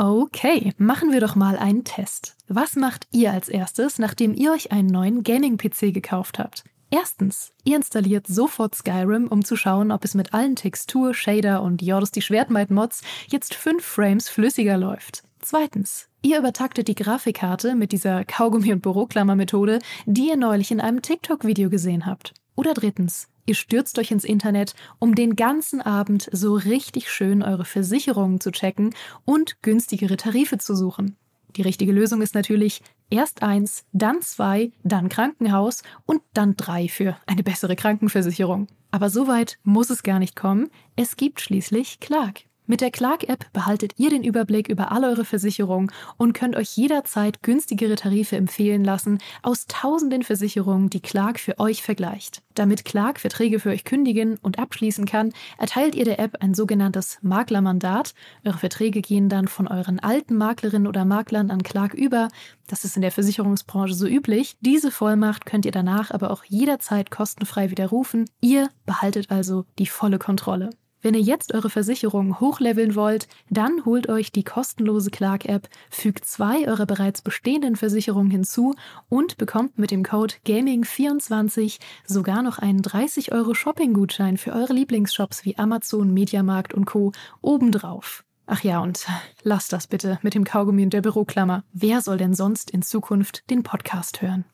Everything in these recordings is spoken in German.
Okay, machen wir doch mal einen Test. Was macht ihr als erstes, nachdem ihr euch einen neuen Gaming-PC gekauft habt? Erstens, ihr installiert sofort Skyrim, um zu schauen, ob es mit allen Textur, Shader und Jordos die Schwertmeid-Mods jetzt 5 Frames flüssiger läuft. Zweitens, ihr übertaktet die Grafikkarte mit dieser Kaugummi- und Büroklammer-Methode, die ihr neulich in einem TikTok-Video gesehen habt. Oder drittens, Ihr stürzt euch ins Internet, um den ganzen Abend so richtig schön eure Versicherungen zu checken und günstigere Tarife zu suchen. Die richtige Lösung ist natürlich erst eins, dann zwei, dann Krankenhaus und dann drei für eine bessere Krankenversicherung. Aber so weit muss es gar nicht kommen. Es gibt schließlich Clark. Mit der Clark-App behaltet ihr den Überblick über all eure Versicherungen und könnt euch jederzeit günstigere Tarife empfehlen lassen aus tausenden Versicherungen, die Clark für euch vergleicht. Damit Clark Verträge für euch kündigen und abschließen kann, erteilt ihr der App ein sogenanntes Maklermandat. Eure Verträge gehen dann von euren alten Maklerinnen oder Maklern an Clark über. Das ist in der Versicherungsbranche so üblich. Diese Vollmacht könnt ihr danach aber auch jederzeit kostenfrei widerrufen. Ihr behaltet also die volle Kontrolle. Wenn ihr jetzt eure Versicherung hochleveln wollt, dann holt euch die kostenlose Clark-App, fügt zwei eurer bereits bestehenden Versicherungen hinzu und bekommt mit dem Code Gaming24 sogar noch einen 30 Euro Shopping-Gutschein für eure Lieblingsshops wie Amazon, Mediamarkt und Co. obendrauf. Ach ja, und lasst das bitte mit dem Kaugummi und der Büroklammer. Wer soll denn sonst in Zukunft den Podcast hören?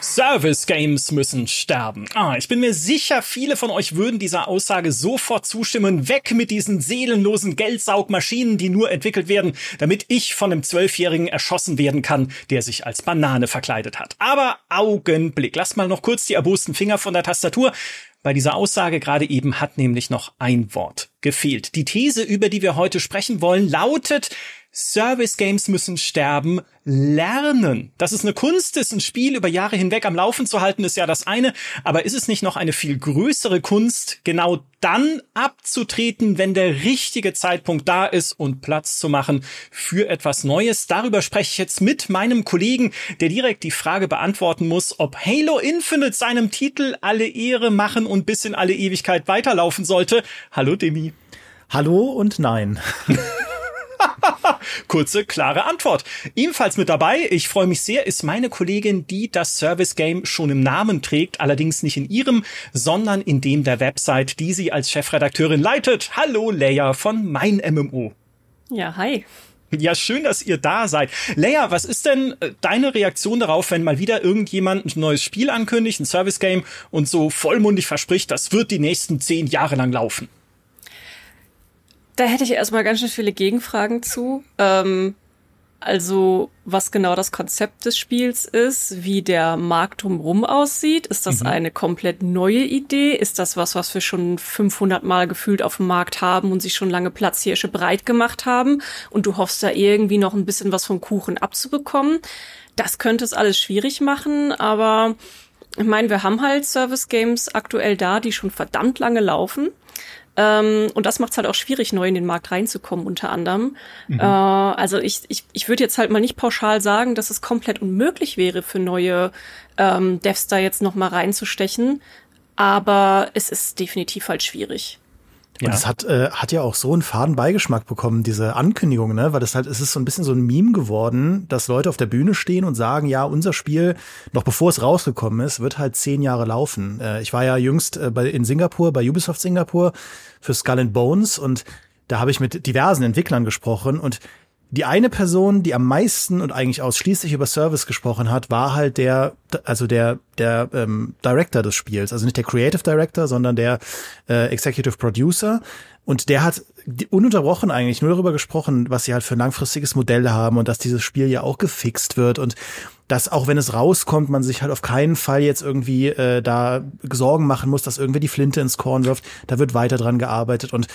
Service Games müssen sterben. Ah, ich bin mir sicher, viele von euch würden dieser Aussage sofort zustimmen. Weg mit diesen seelenlosen Geldsaugmaschinen, die nur entwickelt werden, damit ich von einem Zwölfjährigen erschossen werden kann, der sich als Banane verkleidet hat. Aber Augenblick, lasst mal noch kurz die erbosten Finger von der Tastatur. Bei dieser Aussage gerade eben hat nämlich noch ein Wort gefehlt. Die These, über die wir heute sprechen wollen, lautet, Service Games müssen sterben, lernen. Dass es eine Kunst ist, ein Spiel über Jahre hinweg am Laufen zu halten, ist ja das eine. Aber ist es nicht noch eine viel größere Kunst, genau dann abzutreten, wenn der richtige Zeitpunkt da ist und Platz zu machen für etwas Neues? Darüber spreche ich jetzt mit meinem Kollegen, der direkt die Frage beantworten muss, ob Halo Infinite seinem Titel alle Ehre machen und bis in alle Ewigkeit weiterlaufen sollte. Hallo Demi. Hallo und nein. Kurze, klare Antwort. Ebenfalls mit dabei, ich freue mich sehr, ist meine Kollegin, die das Service Game schon im Namen trägt, allerdings nicht in ihrem, sondern in dem der Website, die sie als Chefredakteurin leitet. Hallo Leia von Mein MMO. Ja, hi. Ja, schön, dass ihr da seid. Leia, was ist denn äh, deine Reaktion darauf, wenn mal wieder irgendjemand ein neues Spiel ankündigt, ein Service Game und so vollmundig verspricht, das wird die nächsten zehn Jahre lang laufen? Da hätte ich erstmal ganz schön viele Gegenfragen zu. Ähm, also, was genau das Konzept des Spiels ist, wie der Markt drumherum aussieht. Ist das mhm. eine komplett neue Idee? Ist das was, was wir schon 500 Mal gefühlt auf dem Markt haben und sich schon lange Platzhirsche breit gemacht haben? Und du hoffst da irgendwie noch ein bisschen was vom Kuchen abzubekommen? Das könnte es alles schwierig machen, aber ich meine, wir haben halt Service Games aktuell da, die schon verdammt lange laufen. Ähm, und das macht es halt auch schwierig, neu in den Markt reinzukommen, unter anderem. Mhm. Äh, also ich, ich, ich würde jetzt halt mal nicht pauschal sagen, dass es komplett unmöglich wäre für neue ähm, Devs da jetzt noch mal reinzustechen. Aber es ist definitiv halt schwierig. Und es hat, äh, hat ja auch so einen faden Beigeschmack bekommen, diese Ankündigung, ne? Weil das halt, es ist so ein bisschen so ein Meme geworden, dass Leute auf der Bühne stehen und sagen, ja, unser Spiel, noch bevor es rausgekommen ist, wird halt zehn Jahre laufen. Äh, ich war ja jüngst äh, bei, in Singapur, bei Ubisoft Singapur für Skull and Bones und da habe ich mit diversen Entwicklern gesprochen und die eine Person, die am meisten und eigentlich ausschließlich über Service gesprochen hat, war halt der, also der, der ähm, Director des Spiels. Also nicht der Creative Director, sondern der äh, Executive Producer. Und der hat ununterbrochen eigentlich nur darüber gesprochen, was sie halt für ein langfristiges Modell haben und dass dieses Spiel ja auch gefixt wird und dass auch wenn es rauskommt, man sich halt auf keinen Fall jetzt irgendwie äh, da Sorgen machen muss, dass irgendwer die Flinte ins Korn wirft. Da wird weiter dran gearbeitet und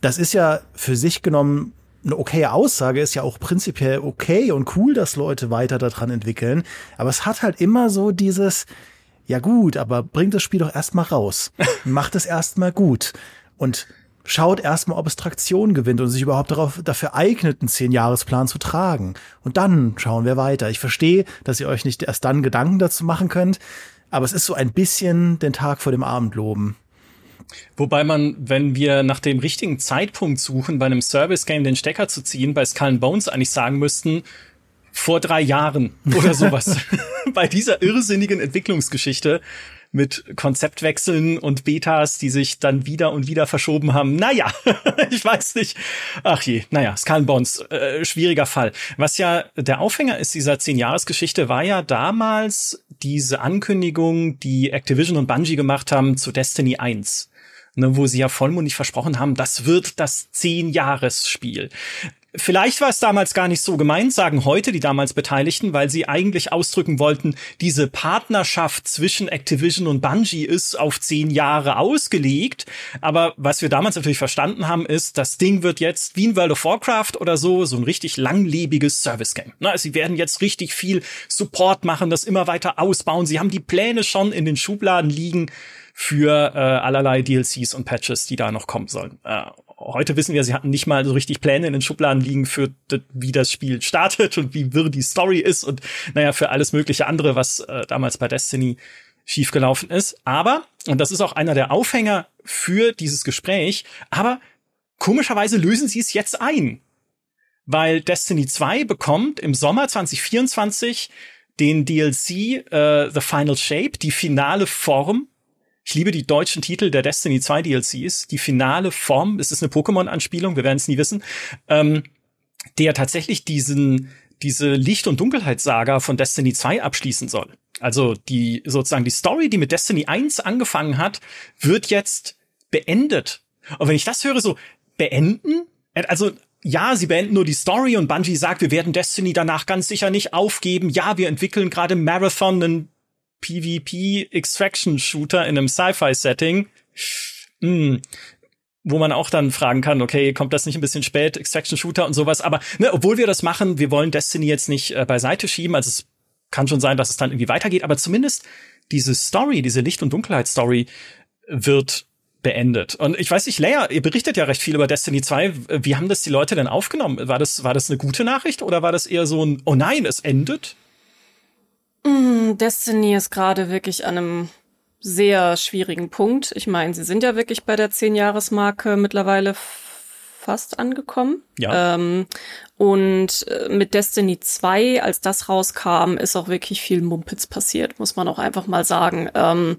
das ist ja für sich genommen eine okaye Aussage ist ja auch prinzipiell okay und cool, dass Leute weiter daran entwickeln. Aber es hat halt immer so dieses, ja gut, aber bringt das Spiel doch erstmal raus. Macht es erstmal gut. Und schaut erstmal, ob es Traktion gewinnt und sich überhaupt darauf, dafür eignet, einen Zehn-Jahres-Plan zu tragen. Und dann schauen wir weiter. Ich verstehe, dass ihr euch nicht erst dann Gedanken dazu machen könnt, aber es ist so ein bisschen den Tag vor dem Abend loben. Wobei man, wenn wir nach dem richtigen Zeitpunkt suchen, bei einem Service-Game den Stecker zu ziehen, bei Skull Bones eigentlich sagen müssten, vor drei Jahren oder sowas. bei dieser irrsinnigen Entwicklungsgeschichte mit Konzeptwechseln und Betas, die sich dann wieder und wieder verschoben haben. Naja, ich weiß nicht. Ach je, naja, Skull Bones, äh, schwieriger Fall. Was ja der Aufhänger ist dieser Zehn-Jahres-Geschichte, war ja damals diese Ankündigung, die Activision und Bungie gemacht haben zu Destiny 1 ne, wo sie ja vollmundig versprochen haben, das wird das Zehn-Jahres-Spiel. Vielleicht war es damals gar nicht so gemeint, sagen heute die damals Beteiligten, weil sie eigentlich ausdrücken wollten, diese Partnerschaft zwischen Activision und Bungie ist auf zehn Jahre ausgelegt. Aber was wir damals natürlich verstanden haben, ist, das Ding wird jetzt wie in World of Warcraft oder so, so ein richtig langlebiges Service-Game. Also sie werden jetzt richtig viel Support machen, das immer weiter ausbauen. Sie haben die Pläne schon in den Schubladen liegen für äh, allerlei DLCs und Patches, die da noch kommen sollen. Äh, heute wissen wir, sie hatten nicht mal so richtig Pläne in den Schubladen liegen für wie das Spiel startet und wie wirr die Story ist und naja, für alles mögliche andere, was äh, damals bei Destiny schiefgelaufen ist. Aber, und das ist auch einer der Aufhänger für dieses Gespräch, aber komischerweise lösen sie es jetzt ein. Weil Destiny 2 bekommt im Sommer 2024 den DLC äh, The Final Shape, die finale Form ich liebe die deutschen Titel der Destiny 2 DLCs. Die finale Form, es ist eine Pokémon-Anspielung, wir werden es nie wissen, ähm, der tatsächlich diesen, diese Licht- und Dunkelheitssaga von Destiny 2 abschließen soll. Also die, sozusagen die Story, die mit Destiny 1 angefangen hat, wird jetzt beendet. Und wenn ich das höre, so, beenden? Also, ja, sie beenden nur die Story und Bungie sagt, wir werden Destiny danach ganz sicher nicht aufgeben. Ja, wir entwickeln gerade Marathon, einen PvP-Extraction-Shooter in einem Sci-Fi-Setting, hm, wo man auch dann fragen kann, okay, kommt das nicht ein bisschen spät, Extraction-Shooter und sowas, aber ne, obwohl wir das machen, wir wollen Destiny jetzt nicht äh, beiseite schieben, also es kann schon sein, dass es dann irgendwie weitergeht, aber zumindest diese Story, diese Licht- und Dunkelheit-Story wird beendet. Und ich weiß nicht, Leia, ihr berichtet ja recht viel über Destiny 2. Wie haben das die Leute denn aufgenommen? War das, war das eine gute Nachricht oder war das eher so ein, oh nein, es endet? Mm, Destiny ist gerade wirklich an einem sehr schwierigen Punkt. Ich meine, sie sind ja wirklich bei der 10-Jahres-Marke mittlerweile fast angekommen. Ja. Ähm, und äh, mit Destiny 2, als das rauskam, ist auch wirklich viel Mumpitz passiert, muss man auch einfach mal sagen. Ähm,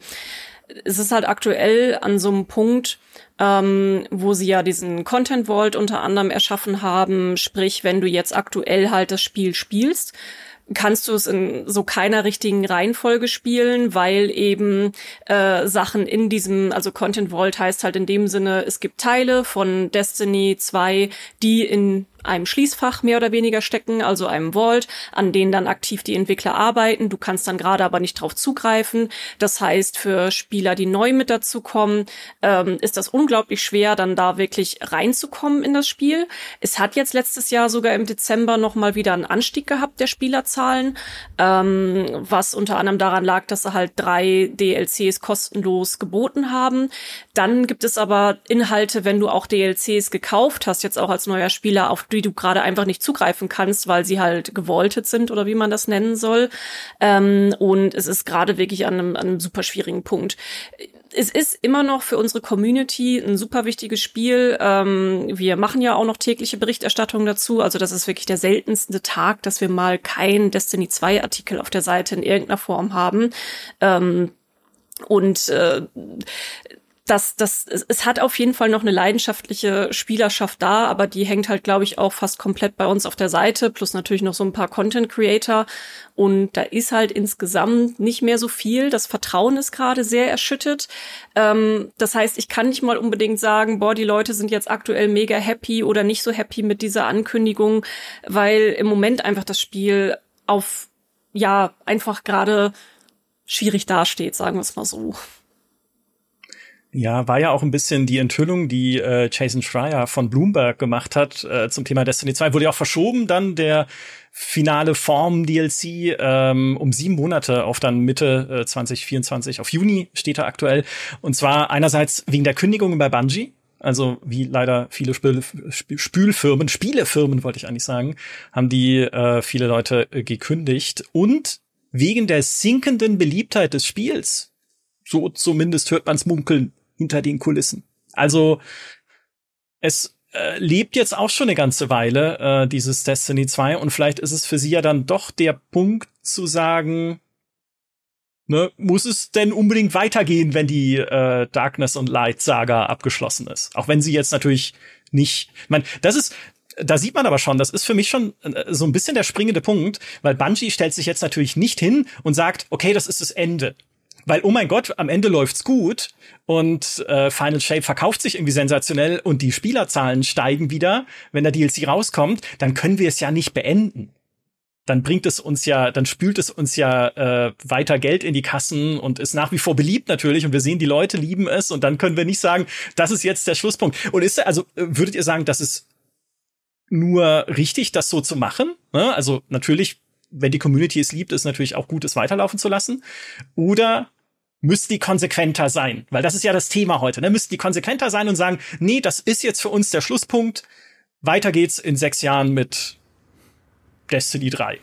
es ist halt aktuell an so einem Punkt, ähm, wo sie ja diesen Content Vault unter anderem erschaffen haben. Sprich, wenn du jetzt aktuell halt das Spiel spielst, kannst du es in so keiner richtigen Reihenfolge spielen, weil eben äh, Sachen in diesem, also Content Vault heißt halt in dem Sinne, es gibt Teile von Destiny 2, die in einem Schließfach mehr oder weniger stecken, also einem Vault, an denen dann aktiv die Entwickler arbeiten. Du kannst dann gerade aber nicht drauf zugreifen. Das heißt, für Spieler, die neu mit dazu kommen, ähm, ist das unglaublich schwer, dann da wirklich reinzukommen in das Spiel. Es hat jetzt letztes Jahr sogar im Dezember noch mal wieder einen Anstieg gehabt der Spielerzahlen, ähm, was unter anderem daran lag, dass sie halt drei DLCs kostenlos geboten haben. Dann gibt es aber Inhalte, wenn du auch DLCs gekauft hast, jetzt auch als neuer Spieler auf die du gerade einfach nicht zugreifen kannst, weil sie halt gewoltet sind oder wie man das nennen soll. Ähm, und es ist gerade wirklich an einem, an einem super schwierigen Punkt es ist immer noch für unsere Community ein super wichtiges Spiel. Ähm, wir machen ja auch noch tägliche Berichterstattung dazu. Also das ist wirklich der seltenste Tag, dass wir mal keinen Destiny 2 Artikel auf der Seite in irgendeiner Form haben. Ähm, und äh, das, das, es hat auf jeden Fall noch eine leidenschaftliche Spielerschaft da, aber die hängt halt, glaube ich, auch fast komplett bei uns auf der Seite, plus natürlich noch so ein paar Content Creator. Und da ist halt insgesamt nicht mehr so viel. Das Vertrauen ist gerade sehr erschüttet. Ähm, das heißt, ich kann nicht mal unbedingt sagen, boah, die Leute sind jetzt aktuell mega happy oder nicht so happy mit dieser Ankündigung, weil im Moment einfach das Spiel auf, ja, einfach gerade schwierig dasteht, sagen wir es mal so. Ja, war ja auch ein bisschen die Enthüllung, die äh, Jason Schreier von Bloomberg gemacht hat äh, zum Thema Destiny 2. Wurde ja auch verschoben, dann der finale Form DLC ähm, um sieben Monate auf dann Mitte äh, 2024, auf Juni steht er aktuell. Und zwar einerseits wegen der Kündigung bei Bungie, Also wie leider viele Spül Spülfirmen, Spielefirmen wollte ich eigentlich sagen, haben die äh, viele Leute äh, gekündigt. Und wegen der sinkenden Beliebtheit des Spiels. So zumindest hört man's munkeln hinter den Kulissen. Also es äh, lebt jetzt auch schon eine ganze Weile, äh, dieses Destiny 2, und vielleicht ist es für sie ja dann doch der Punkt zu sagen, ne, muss es denn unbedingt weitergehen, wenn die äh, Darkness und Light Saga abgeschlossen ist? Auch wenn sie jetzt natürlich nicht, ich mein, das ist, da sieht man aber schon, das ist für mich schon äh, so ein bisschen der springende Punkt, weil Bungie stellt sich jetzt natürlich nicht hin und sagt, okay, das ist das Ende. Weil, oh mein Gott, am Ende läuft's gut und äh, Final Shape verkauft sich irgendwie sensationell und die Spielerzahlen steigen wieder, wenn der DLC rauskommt, dann können wir es ja nicht beenden. Dann bringt es uns ja, dann spült es uns ja äh, weiter Geld in die Kassen und ist nach wie vor beliebt natürlich und wir sehen, die Leute lieben es und dann können wir nicht sagen, das ist jetzt der Schlusspunkt. Und ist also würdet ihr sagen, das ist nur richtig, das so zu machen? Ne? Also natürlich wenn die Community es liebt, ist natürlich auch gut, es weiterlaufen zu lassen. Oder müssten die konsequenter sein? Weil das ist ja das Thema heute. Ne? Müssten die konsequenter sein und sagen, nee, das ist jetzt für uns der Schlusspunkt. Weiter geht's in sechs Jahren mit Destiny 3.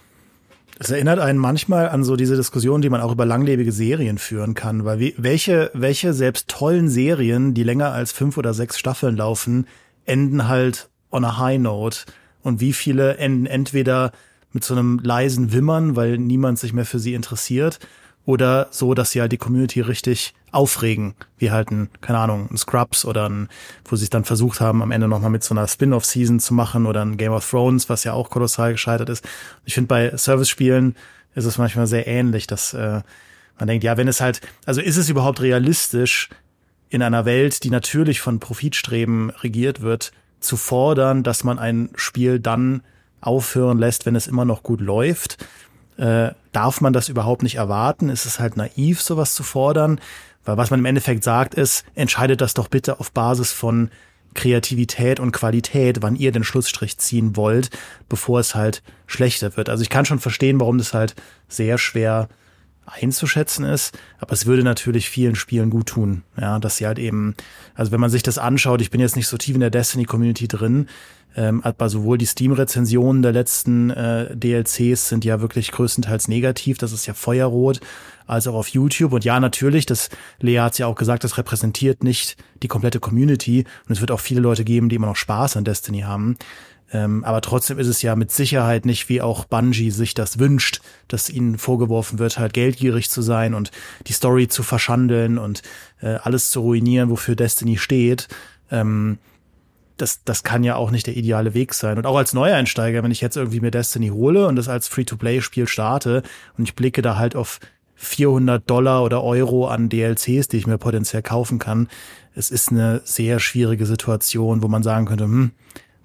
Es erinnert einen manchmal an so diese Diskussion, die man auch über langlebige Serien führen kann, weil wie, welche, welche selbst tollen Serien, die länger als fünf oder sechs Staffeln laufen, enden halt on a high note und wie viele enden entweder mit so einem leisen Wimmern, weil niemand sich mehr für sie interessiert oder so, dass sie halt die Community richtig aufregen, wie halt ein, keine Ahnung, ein Scrubs oder ein, wo sie es dann versucht haben, am Ende nochmal mit so einer Spin-off-Season zu machen oder ein Game of Thrones, was ja auch kolossal gescheitert ist. Ich finde, bei Service-Spielen ist es manchmal sehr ähnlich, dass äh, man denkt, ja, wenn es halt, also ist es überhaupt realistisch, in einer Welt, die natürlich von Profitstreben regiert wird, zu fordern, dass man ein Spiel dann aufhören lässt, wenn es immer noch gut läuft äh, darf man das überhaupt nicht erwarten? Ist es halt naiv, sowas zu fordern? Weil was man im Endeffekt sagt, ist, entscheidet das doch bitte auf Basis von Kreativität und Qualität, wann ihr den Schlussstrich ziehen wollt, bevor es halt schlechter wird. Also ich kann schon verstehen, warum das halt sehr schwer einzuschätzen ist, aber es würde natürlich vielen Spielen gut tun, ja, dass sie halt eben, also wenn man sich das anschaut, ich bin jetzt nicht so tief in der Destiny Community drin, ähm, aber sowohl die Steam-Rezensionen der letzten äh, DLCs sind ja wirklich größtenteils negativ. Das ist ja feuerrot, als auch auf YouTube. Und ja, natürlich, das Lea hat ja auch gesagt, das repräsentiert nicht die komplette Community. Und es wird auch viele Leute geben, die immer noch Spaß an Destiny haben. Ähm, aber trotzdem ist es ja mit Sicherheit nicht, wie auch Bungie sich das wünscht, dass ihnen vorgeworfen wird, halt geldgierig zu sein und die Story zu verschandeln und äh, alles zu ruinieren, wofür Destiny steht. Ähm, das, das kann ja auch nicht der ideale Weg sein. Und auch als Neueinsteiger, wenn ich jetzt irgendwie mir Destiny hole und das als Free-to-Play-Spiel starte und ich blicke da halt auf 400 Dollar oder Euro an DLCs, die ich mir potenziell kaufen kann, es ist eine sehr schwierige Situation, wo man sagen könnte, hm,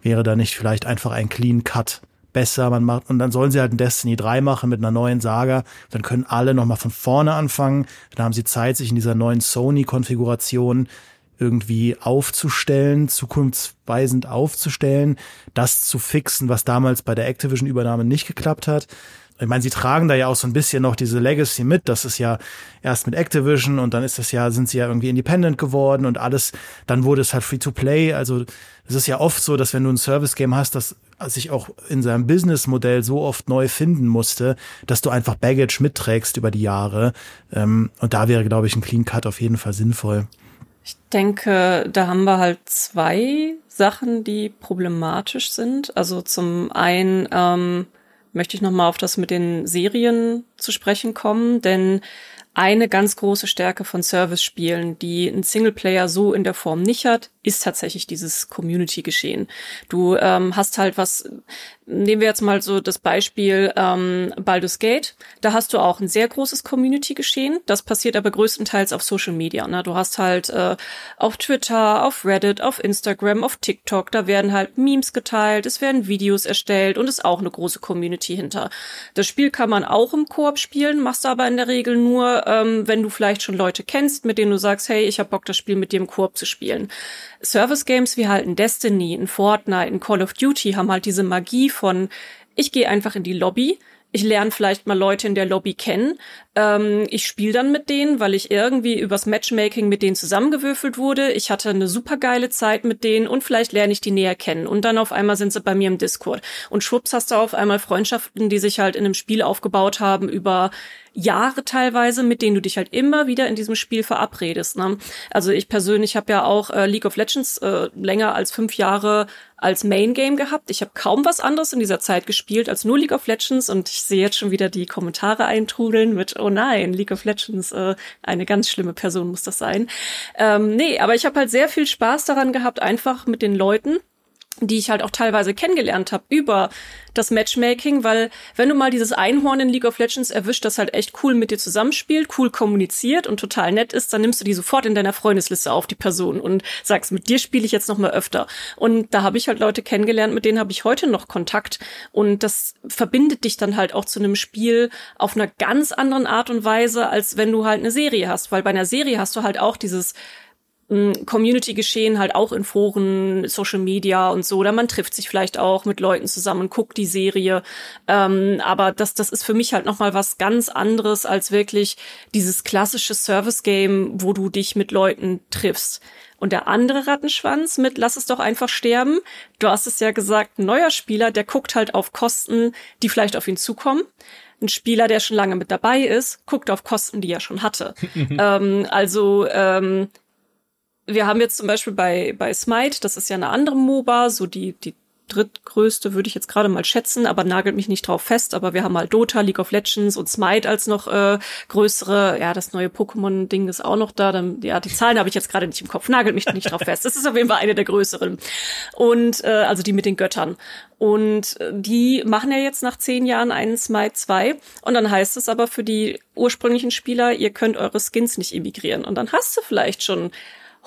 wäre da nicht vielleicht einfach ein Clean Cut besser, man macht, und dann sollen sie halt ein Destiny 3 machen mit einer neuen Saga, dann können alle nochmal von vorne anfangen, dann haben sie Zeit, sich in dieser neuen Sony-Konfiguration irgendwie aufzustellen, zukunftsweisend aufzustellen, das zu fixen, was damals bei der Activision-Übernahme nicht geklappt hat. Ich meine, sie tragen da ja auch so ein bisschen noch diese Legacy mit. Das ist ja erst mit Activision und dann ist das ja, sind sie ja irgendwie independent geworden und alles. Dann wurde es halt free to play. Also es ist ja oft so, dass wenn du ein Service-Game hast, das sich auch in seinem Businessmodell so oft neu finden musste, dass du einfach Baggage mitträgst über die Jahre. Ähm, und da wäre, glaube ich, ein Clean Cut auf jeden Fall sinnvoll. Ich denke, da haben wir halt zwei Sachen, die problematisch sind. Also zum einen ähm, möchte ich noch mal auf das mit den Serien zu sprechen kommen, denn eine ganz große Stärke von Service-Spielen, die ein Singleplayer so in der Form nicht hat, ist tatsächlich dieses Community-Geschehen. Du ähm, hast halt was, nehmen wir jetzt mal so das Beispiel ähm, Baldur's Gate, da hast du auch ein sehr großes Community-Geschehen, das passiert aber größtenteils auf Social Media. Ne? Du hast halt äh, auf Twitter, auf Reddit, auf Instagram, auf TikTok, da werden halt Memes geteilt, es werden Videos erstellt und ist auch eine große Community hinter. Das Spiel kann man auch im Koop spielen, machst aber in der Regel nur, ähm, wenn du vielleicht schon Leute kennst, mit denen du sagst, hey, ich hab Bock, das Spiel mit dir im Koop zu spielen. Service-Games wie halt ein Destiny, ein Fortnite, ein Call of Duty haben halt diese Magie von, ich gehe einfach in die Lobby, ich lerne vielleicht mal Leute in der Lobby kennen. Ähm, ich spiele dann mit denen, weil ich irgendwie übers Matchmaking mit denen zusammengewürfelt wurde. Ich hatte eine super geile Zeit mit denen und vielleicht lerne ich die näher kennen. Und dann auf einmal sind sie bei mir im Discord. Und schwupps hast du auf einmal Freundschaften, die sich halt in einem Spiel aufgebaut haben über Jahre teilweise, mit denen du dich halt immer wieder in diesem Spiel verabredest. Ne? Also ich persönlich habe ja auch äh, League of Legends äh, länger als fünf Jahre als Main Game gehabt. Ich habe kaum was anderes in dieser Zeit gespielt als nur League of Legends und ich sehe jetzt schon wieder die Kommentare eintrudeln mit oh nein, League of Legends, äh, eine ganz schlimme Person muss das sein. Ähm, nee, aber ich habe halt sehr viel Spaß daran gehabt, einfach mit den Leuten die ich halt auch teilweise kennengelernt habe über das Matchmaking, weil wenn du mal dieses Einhorn in League of Legends erwischt, das halt echt cool mit dir zusammenspielt, cool kommuniziert und total nett ist, dann nimmst du die sofort in deiner Freundesliste auf, die Person, und sagst, mit dir spiele ich jetzt noch mal öfter. Und da habe ich halt Leute kennengelernt, mit denen habe ich heute noch Kontakt. Und das verbindet dich dann halt auch zu einem Spiel auf einer ganz anderen Art und Weise, als wenn du halt eine Serie hast. Weil bei einer Serie hast du halt auch dieses Community-Geschehen halt auch in Foren, Social Media und so. Oder man trifft sich vielleicht auch mit Leuten zusammen, guckt die Serie. Ähm, aber das, das ist für mich halt nochmal was ganz anderes als wirklich dieses klassische Service-Game, wo du dich mit Leuten triffst. Und der andere Rattenschwanz mit Lass es doch einfach sterben. Du hast es ja gesagt, ein neuer Spieler, der guckt halt auf Kosten, die vielleicht auf ihn zukommen ein Spieler, der schon lange mit dabei ist, guckt auf Kosten, die er schon hatte. ähm, also ähm, wir haben jetzt zum Beispiel bei, bei Smite, das ist ja eine andere MOBA, so die, die drittgrößte würde ich jetzt gerade mal schätzen, aber nagelt mich nicht drauf fest. Aber wir haben halt Dota, League of Legends und Smite als noch äh, größere. Ja, das neue Pokémon-Ding ist auch noch da. Dann, ja, die Zahlen habe ich jetzt gerade nicht im Kopf. Nagelt mich nicht drauf fest. Das ist auf jeden Fall eine der größeren. Und äh, also die mit den Göttern. Und äh, die machen ja jetzt nach zehn Jahren einen Smite 2. Und dann heißt es aber für die ursprünglichen Spieler, ihr könnt eure Skins nicht emigrieren. Und dann hast du vielleicht schon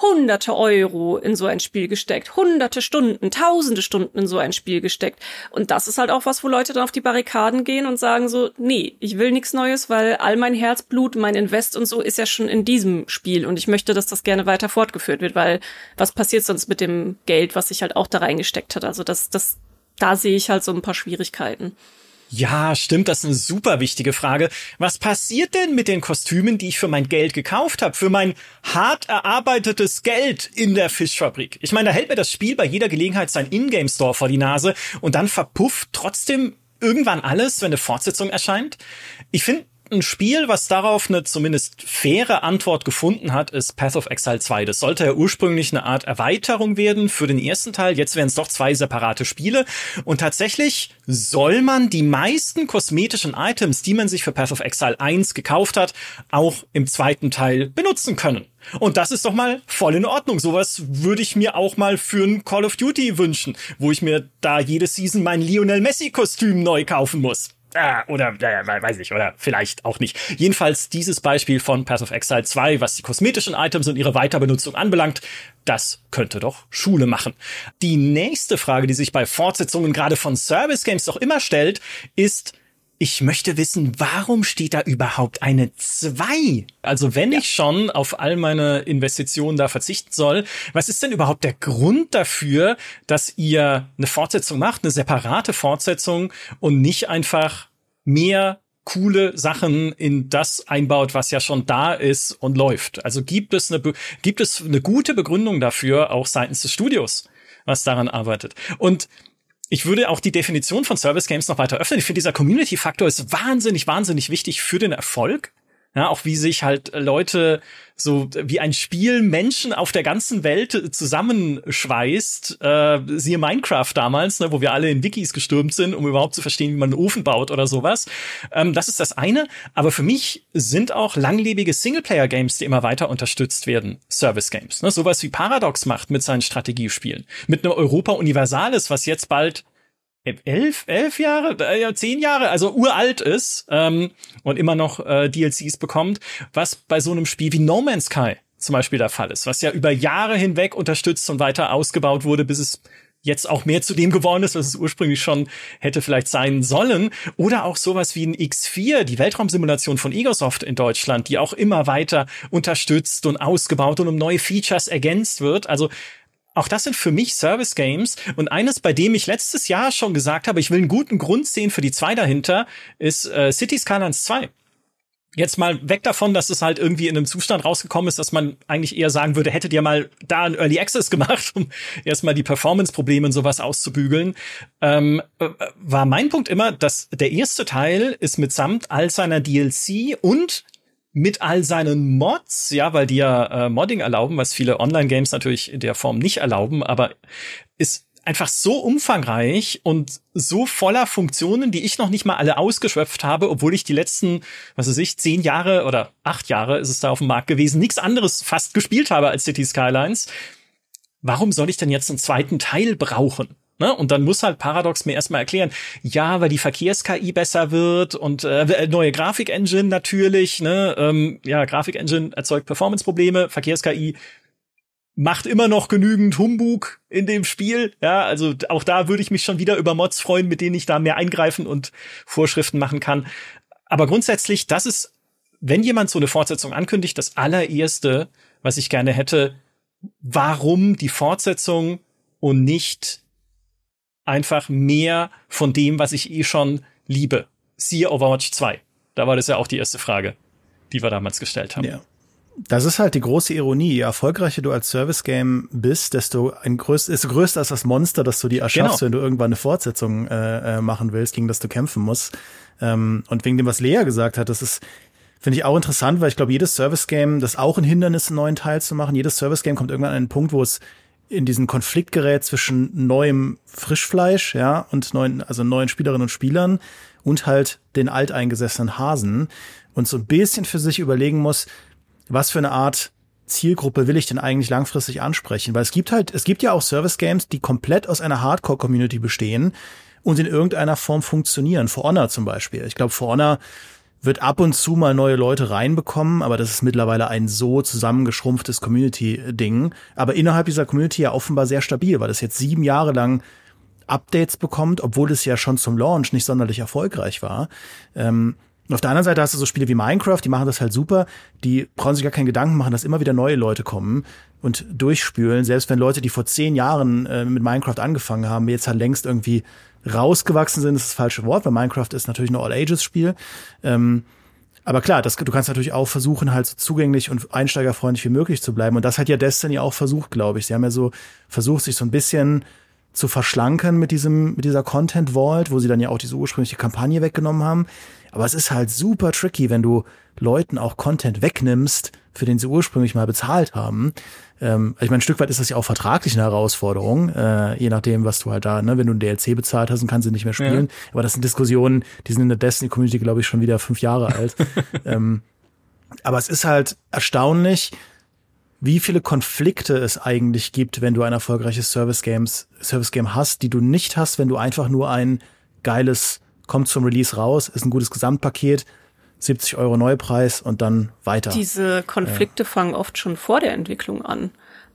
hunderte Euro in so ein Spiel gesteckt, hunderte Stunden, tausende Stunden in so ein Spiel gesteckt. Und das ist halt auch was, wo Leute dann auf die Barrikaden gehen und sagen so, nee, ich will nichts Neues, weil all mein Herzblut, mein Invest und so ist ja schon in diesem Spiel und ich möchte, dass das gerne weiter fortgeführt wird, weil was passiert sonst mit dem Geld, was sich halt auch da reingesteckt hat? Also das, das, da sehe ich halt so ein paar Schwierigkeiten. Ja, stimmt, das ist eine super wichtige Frage. Was passiert denn mit den Kostümen, die ich für mein Geld gekauft habe, für mein hart erarbeitetes Geld in der Fischfabrik? Ich meine, da hält mir das Spiel bei jeder Gelegenheit sein Ingame Store vor die Nase und dann verpufft trotzdem irgendwann alles, wenn eine Fortsetzung erscheint. Ich finde, ein Spiel, was darauf eine zumindest faire Antwort gefunden hat, ist Path of Exile 2. Das sollte ja ursprünglich eine Art Erweiterung werden für den ersten Teil. Jetzt wären es doch zwei separate Spiele. Und tatsächlich soll man die meisten kosmetischen Items, die man sich für Path of Exile 1 gekauft hat, auch im zweiten Teil benutzen können. Und das ist doch mal voll in Ordnung. Sowas würde ich mir auch mal für ein Call of Duty wünschen, wo ich mir da jede Season mein Lionel Messi Kostüm neu kaufen muss. Ah, oder äh, weiß ich, oder vielleicht auch nicht. Jedenfalls dieses Beispiel von Path of Exile 2, was die kosmetischen Items und ihre Weiterbenutzung anbelangt, das könnte doch Schule machen. Die nächste Frage, die sich bei Fortsetzungen gerade von Service Games doch immer stellt, ist, ich möchte wissen, warum steht da überhaupt eine 2? Also wenn ja. ich schon auf all meine Investitionen da verzichten soll, was ist denn überhaupt der Grund dafür, dass ihr eine Fortsetzung macht, eine separate Fortsetzung und nicht einfach mehr coole Sachen in das einbaut, was ja schon da ist und läuft. Also gibt es eine, gibt es eine gute Begründung dafür, auch seitens des Studios, was daran arbeitet. Und ich würde auch die Definition von Service Games noch weiter öffnen. Ich finde, dieser Community-Faktor ist wahnsinnig, wahnsinnig wichtig für den Erfolg. Ja, auch wie sich halt Leute so wie ein Spiel Menschen auf der ganzen Welt zusammenschweißt. Äh, siehe Minecraft damals, ne, wo wir alle in Wikis gestürmt sind, um überhaupt zu verstehen, wie man einen Ofen baut oder sowas. Ähm, das ist das eine. Aber für mich sind auch langlebige Singleplayer-Games, die immer weiter unterstützt werden, Service-Games. Ne? Sowas wie Paradox macht mit seinen Strategiespielen. Mit einem Europa Universalis, was jetzt bald elf, elf Jahre, äh, zehn Jahre, also uralt ist ähm, und immer noch äh, DLCs bekommt, was bei so einem Spiel wie No Man's Sky zum Beispiel der Fall ist, was ja über Jahre hinweg unterstützt und weiter ausgebaut wurde, bis es jetzt auch mehr zu dem geworden ist, was es ursprünglich schon hätte vielleicht sein sollen. Oder auch sowas wie ein X4, die Weltraumsimulation von Egosoft in Deutschland, die auch immer weiter unterstützt und ausgebaut und um neue Features ergänzt wird. Also auch das sind für mich Service Games und eines, bei dem ich letztes Jahr schon gesagt habe, ich will einen guten Grund sehen für die zwei dahinter, ist äh, City Skylines 2. Jetzt mal weg davon, dass es halt irgendwie in einem Zustand rausgekommen ist, dass man eigentlich eher sagen würde, hättet ihr mal da ein Early Access gemacht, um erstmal die Performance-Probleme und sowas auszubügeln. Ähm, äh, war mein Punkt immer, dass der erste Teil ist mitsamt all seiner DLC und mit all seinen Mods, ja, weil die ja äh, Modding erlauben, was viele Online-Games natürlich in der Form nicht erlauben, aber ist einfach so umfangreich und so voller Funktionen, die ich noch nicht mal alle ausgeschöpft habe, obwohl ich die letzten, was weiß ich, zehn Jahre oder acht Jahre ist es da auf dem Markt gewesen, nichts anderes fast gespielt habe als City Skylines. Warum soll ich denn jetzt einen zweiten Teil brauchen? Ne? Und dann muss halt Paradox mir erstmal erklären, ja, weil die Verkehrs-KI besser wird und äh, neue Grafik-Engine natürlich, ne? Ähm, ja, Grafik-Engine erzeugt Performance-Probleme, Verkehrs-KI macht immer noch genügend Humbug in dem Spiel. Ja, also auch da würde ich mich schon wieder über Mods freuen, mit denen ich da mehr eingreifen und Vorschriften machen kann. Aber grundsätzlich, das ist, wenn jemand so eine Fortsetzung ankündigt, das allererste, was ich gerne hätte, warum die Fortsetzung und nicht einfach mehr von dem, was ich eh schon liebe. Siehe Overwatch 2. Da war das ja auch die erste Frage, die wir damals gestellt haben. Ja. Das ist halt die große Ironie. Je erfolgreicher du als Service Game bist, desto ein größ ist größer als das Monster, das du dir erschaffst, genau. wenn du irgendwann eine Fortsetzung äh, äh, machen willst, gegen das du kämpfen musst. Ähm, und wegen dem, was Lea gesagt hat, das ist Finde ich auch interessant, weil ich glaube, jedes Service-Game, das auch ein Hindernis, einen neuen Teil zu machen, jedes Service-Game kommt irgendwann an einen Punkt, wo es in diesen Konflikt gerät zwischen neuem Frischfleisch, ja, und neuen, also neuen Spielerinnen und Spielern und halt den alteingesessenen Hasen und so ein bisschen für sich überlegen muss, was für eine Art Zielgruppe will ich denn eigentlich langfristig ansprechen? Weil es gibt halt, es gibt ja auch Service Games, die komplett aus einer Hardcore-Community bestehen und in irgendeiner Form funktionieren. For Honor zum Beispiel. Ich glaube, For Honor wird ab und zu mal neue Leute reinbekommen, aber das ist mittlerweile ein so zusammengeschrumpftes Community-Ding. Aber innerhalb dieser Community ja offenbar sehr stabil, weil es jetzt sieben Jahre lang Updates bekommt, obwohl es ja schon zum Launch nicht sonderlich erfolgreich war. Ähm, auf der anderen Seite hast du so Spiele wie Minecraft, die machen das halt super, die brauchen sich gar keinen Gedanken machen, dass immer wieder neue Leute kommen und durchspülen, selbst wenn Leute, die vor zehn Jahren äh, mit Minecraft angefangen haben, jetzt halt längst irgendwie rausgewachsen sind, ist das falsche Wort, weil Minecraft ist natürlich ein All-Ages-Spiel. Ähm, aber klar, das, du kannst natürlich auch versuchen, halt so zugänglich und einsteigerfreundlich wie möglich zu bleiben. Und das hat ja Destiny auch versucht, glaube ich. Sie haben ja so versucht, sich so ein bisschen zu verschlanken mit diesem, mit dieser Content Vault, wo sie dann ja auch diese ursprüngliche Kampagne weggenommen haben. Aber es ist halt super tricky, wenn du Leuten auch Content wegnimmst, für den sie ursprünglich mal bezahlt haben. Ähm, ich meine, ein Stück weit ist das ja auch vertraglich eine Herausforderung, äh, je nachdem, was du halt da, ne, wenn du ein DLC bezahlt hast und kannst sie nicht mehr spielen. Ja. Aber das sind Diskussionen, die sind in der Destiny-Community, glaube ich, schon wieder fünf Jahre alt. ähm, aber es ist halt erstaunlich, wie viele Konflikte es eigentlich gibt, wenn du ein erfolgreiches Service Games, Service Game hast, die du nicht hast, wenn du einfach nur ein geiles kommt zum Release raus, ist ein gutes Gesamtpaket, 70 Euro Neupreis und dann weiter. Diese Konflikte ja. fangen oft schon vor der Entwicklung an.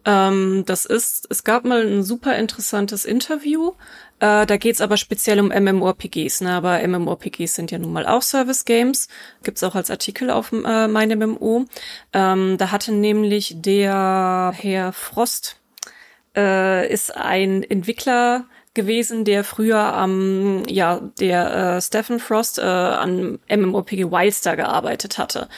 Ähm, das ist, es gab mal ein super interessantes Interview. Äh, da geht's aber speziell um MMORPGs. Ne? Aber MMORPGs sind ja nun mal auch Service Games. Gibt's auch als Artikel auf äh, mein MMO. Ähm, da hatte nämlich der Herr Frost äh, ist ein Entwickler gewesen, der früher am, ja, der äh, Stephen Frost äh, an MMORPG Wildstar gearbeitet hatte.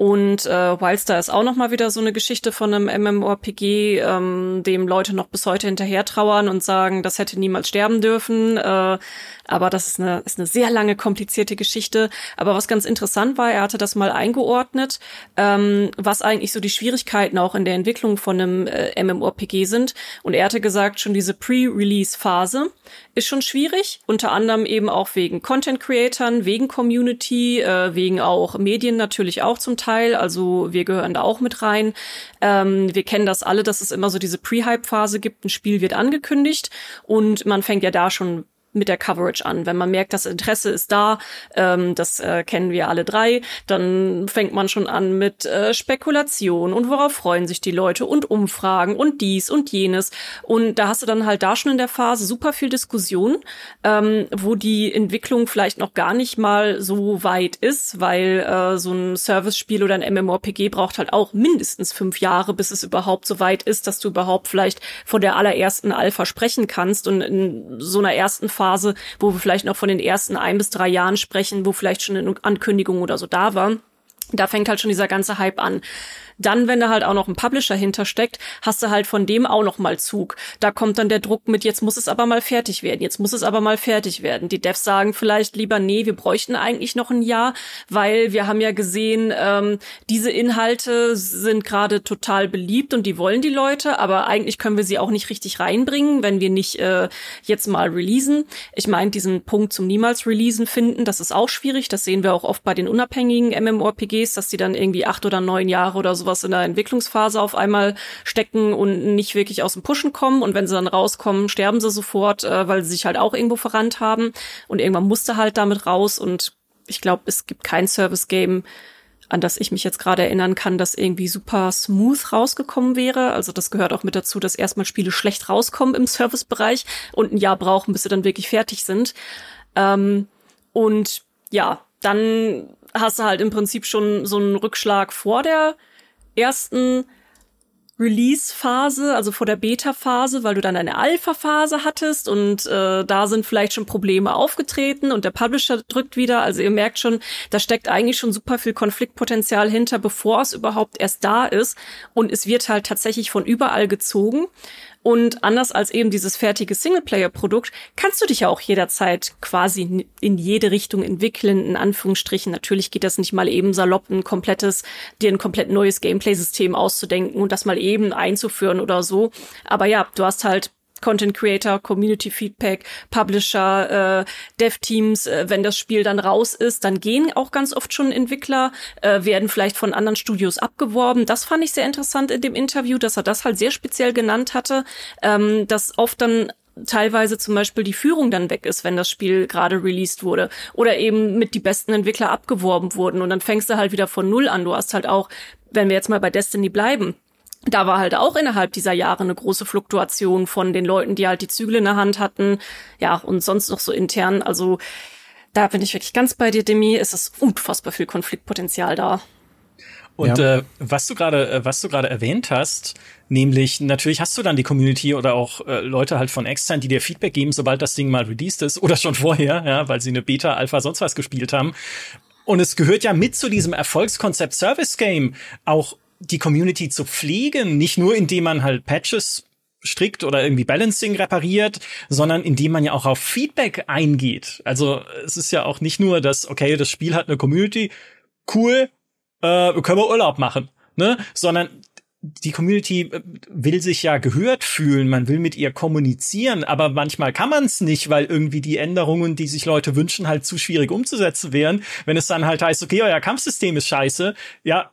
Und äh, Wildstar ist auch noch mal wieder so eine Geschichte von einem MMORPG, ähm, dem Leute noch bis heute hinterher trauern und sagen, das hätte niemals sterben dürfen. Äh, aber das ist eine, ist eine sehr lange, komplizierte Geschichte. Aber was ganz interessant war, er hatte das mal eingeordnet, ähm, was eigentlich so die Schwierigkeiten auch in der Entwicklung von einem äh, MMORPG sind. Und er hatte gesagt, schon diese Pre-Release-Phase ist schon schwierig, unter anderem eben auch wegen Content-Creatern, wegen Community, äh, wegen auch Medien natürlich auch zum Teil. Also wir gehören da auch mit rein. Ähm, wir kennen das alle, dass es immer so diese Pre-Hype-Phase gibt. Ein Spiel wird angekündigt und man fängt ja da schon mit der Coverage an. Wenn man merkt, das Interesse ist da, ähm, das äh, kennen wir alle drei, dann fängt man schon an mit äh, Spekulation und worauf freuen sich die Leute und Umfragen und dies und jenes. Und da hast du dann halt da schon in der Phase super viel Diskussion, ähm, wo die Entwicklung vielleicht noch gar nicht mal so weit ist, weil äh, so ein Service-Spiel oder ein MMORPG braucht halt auch mindestens fünf Jahre, bis es überhaupt so weit ist, dass du überhaupt vielleicht von der allerersten Alpha sprechen kannst und in so einer ersten Phase, wo wir vielleicht noch von den ersten ein bis drei Jahren sprechen, wo vielleicht schon eine Ankündigung oder so da war. Da fängt halt schon dieser ganze Hype an. Dann, wenn da halt auch noch ein Publisher hintersteckt, hast du halt von dem auch noch mal Zug. Da kommt dann der Druck mit, jetzt muss es aber mal fertig werden, jetzt muss es aber mal fertig werden. Die Devs sagen vielleicht lieber, nee, wir bräuchten eigentlich noch ein Jahr, weil wir haben ja gesehen, ähm, diese Inhalte sind gerade total beliebt und die wollen die Leute, aber eigentlich können wir sie auch nicht richtig reinbringen, wenn wir nicht äh, jetzt mal releasen. Ich meine, diesen Punkt zum niemals releasen finden, das ist auch schwierig. Das sehen wir auch oft bei den unabhängigen MMORPGs, dass die dann irgendwie acht oder neun Jahre oder sowas sowas in der Entwicklungsphase auf einmal stecken und nicht wirklich aus dem Pushen kommen. Und wenn sie dann rauskommen, sterben sie sofort, äh, weil sie sich halt auch irgendwo verrannt haben. Und irgendwann musste halt damit raus. Und ich glaube, es gibt kein Service-Game, an das ich mich jetzt gerade erinnern kann, das irgendwie super smooth rausgekommen wäre. Also das gehört auch mit dazu, dass erstmal Spiele schlecht rauskommen im Servicebereich und ein Jahr brauchen, bis sie dann wirklich fertig sind. Ähm, und ja, dann hast du halt im Prinzip schon so einen Rückschlag vor der ersten Release-Phase, also vor der Beta-Phase, weil du dann eine Alpha-Phase hattest und äh, da sind vielleicht schon Probleme aufgetreten und der Publisher drückt wieder. Also ihr merkt schon, da steckt eigentlich schon super viel Konfliktpotenzial hinter, bevor es überhaupt erst da ist. Und es wird halt tatsächlich von überall gezogen. Und anders als eben dieses fertige Singleplayer-Produkt, kannst du dich ja auch jederzeit quasi in jede Richtung entwickeln, in Anführungsstrichen. Natürlich geht das nicht mal eben salopp, ein komplettes, dir ein komplett neues Gameplay-System auszudenken und das mal eben einzuführen oder so. Aber ja, du hast halt Content Creator, Community Feedback, Publisher, äh, Dev-Teams, äh, wenn das Spiel dann raus ist, dann gehen auch ganz oft schon Entwickler, äh, werden vielleicht von anderen Studios abgeworben. Das fand ich sehr interessant in dem Interview, dass er das halt sehr speziell genannt hatte, ähm, dass oft dann teilweise zum Beispiel die Führung dann weg ist, wenn das Spiel gerade released wurde oder eben mit die besten Entwickler abgeworben wurden und dann fängst du halt wieder von Null an. Du hast halt auch, wenn wir jetzt mal bei Destiny bleiben, da war halt auch innerhalb dieser Jahre eine große Fluktuation von den Leuten, die halt die Zügel in der Hand hatten. Ja, und sonst noch so intern. Also da bin ich wirklich ganz bei dir, Demi. Es ist unfassbar viel Konfliktpotenzial da. Und ja. äh, was du gerade, äh, was du gerade erwähnt hast, nämlich natürlich hast du dann die Community oder auch äh, Leute halt von extern, die dir Feedback geben, sobald das Ding mal released ist oder schon vorher, ja, weil sie eine Beta, Alpha, sonst was gespielt haben. Und es gehört ja mit zu diesem Erfolgskonzept Service Game auch die Community zu pflegen, nicht nur indem man halt Patches strickt oder irgendwie Balancing repariert, sondern indem man ja auch auf Feedback eingeht. Also es ist ja auch nicht nur, dass, okay, das Spiel hat eine Community, cool, äh, können wir Urlaub machen, ne? Sondern die Community äh, will sich ja gehört fühlen, man will mit ihr kommunizieren, aber manchmal kann man es nicht, weil irgendwie die Änderungen, die sich Leute wünschen, halt zu schwierig umzusetzen wären. Wenn es dann halt heißt, okay, euer Kampfsystem ist scheiße, ja,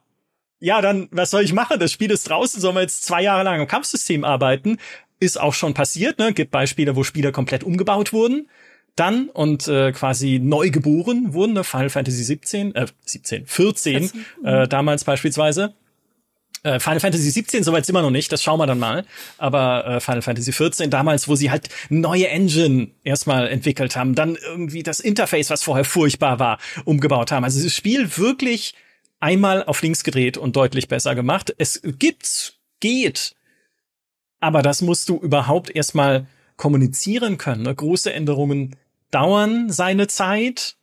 ja, dann, was soll ich machen? Das Spiel ist draußen, sollen wir jetzt zwei Jahre lang am Kampfsystem arbeiten? Ist auch schon passiert, ne? Gibt Beispiele, wo Spiele komplett umgebaut wurden. Dann und äh, quasi neu geboren wurden, ne? Final Fantasy 17, äh, 17, 14, äh, damals beispielsweise. Äh, Final Fantasy 17, soweit sind wir noch nicht, das schauen wir dann mal. Aber äh, Final Fantasy 14, damals, wo sie halt neue Engine erstmal entwickelt haben, dann irgendwie das Interface, was vorher furchtbar war, umgebaut haben. Also das Spiel wirklich einmal auf links gedreht und deutlich besser gemacht. Es gibt's, geht. Aber das musst du überhaupt erstmal kommunizieren können. Ne? Große Änderungen dauern seine Zeit.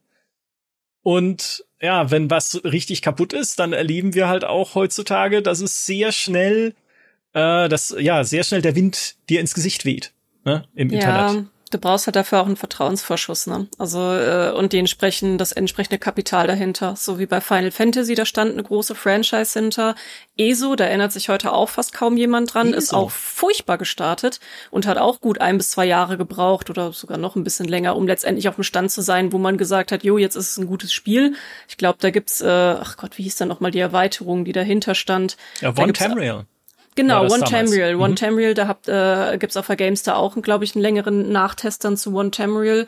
Und ja, wenn was richtig kaputt ist, dann erleben wir halt auch heutzutage, dass es sehr schnell, äh, dass ja sehr schnell der Wind dir ins Gesicht weht ne? im ja, Internet du brauchst halt dafür auch einen Vertrauensvorschuss, ne? Also äh, und die entsprechend, das entsprechende Kapital dahinter. So wie bei Final Fantasy, da stand eine große Franchise hinter. ESO, da erinnert sich heute auch fast kaum jemand dran, ESO. ist auch furchtbar gestartet und hat auch gut ein bis zwei Jahre gebraucht oder sogar noch ein bisschen länger, um letztendlich auf dem Stand zu sein, wo man gesagt hat, jo, jetzt ist es ein gutes Spiel. Ich glaube, da gibt's, äh, ach Gott, wie hieß da nochmal die Erweiterung, die dahinter stand? Ja, One Tamriel. Genau, One Tamriel. One mhm. Tamriel, da habt, äh, gibt's auf der Gamestar auch, glaube ich, einen längeren Nachtest dann zu One Tamriel.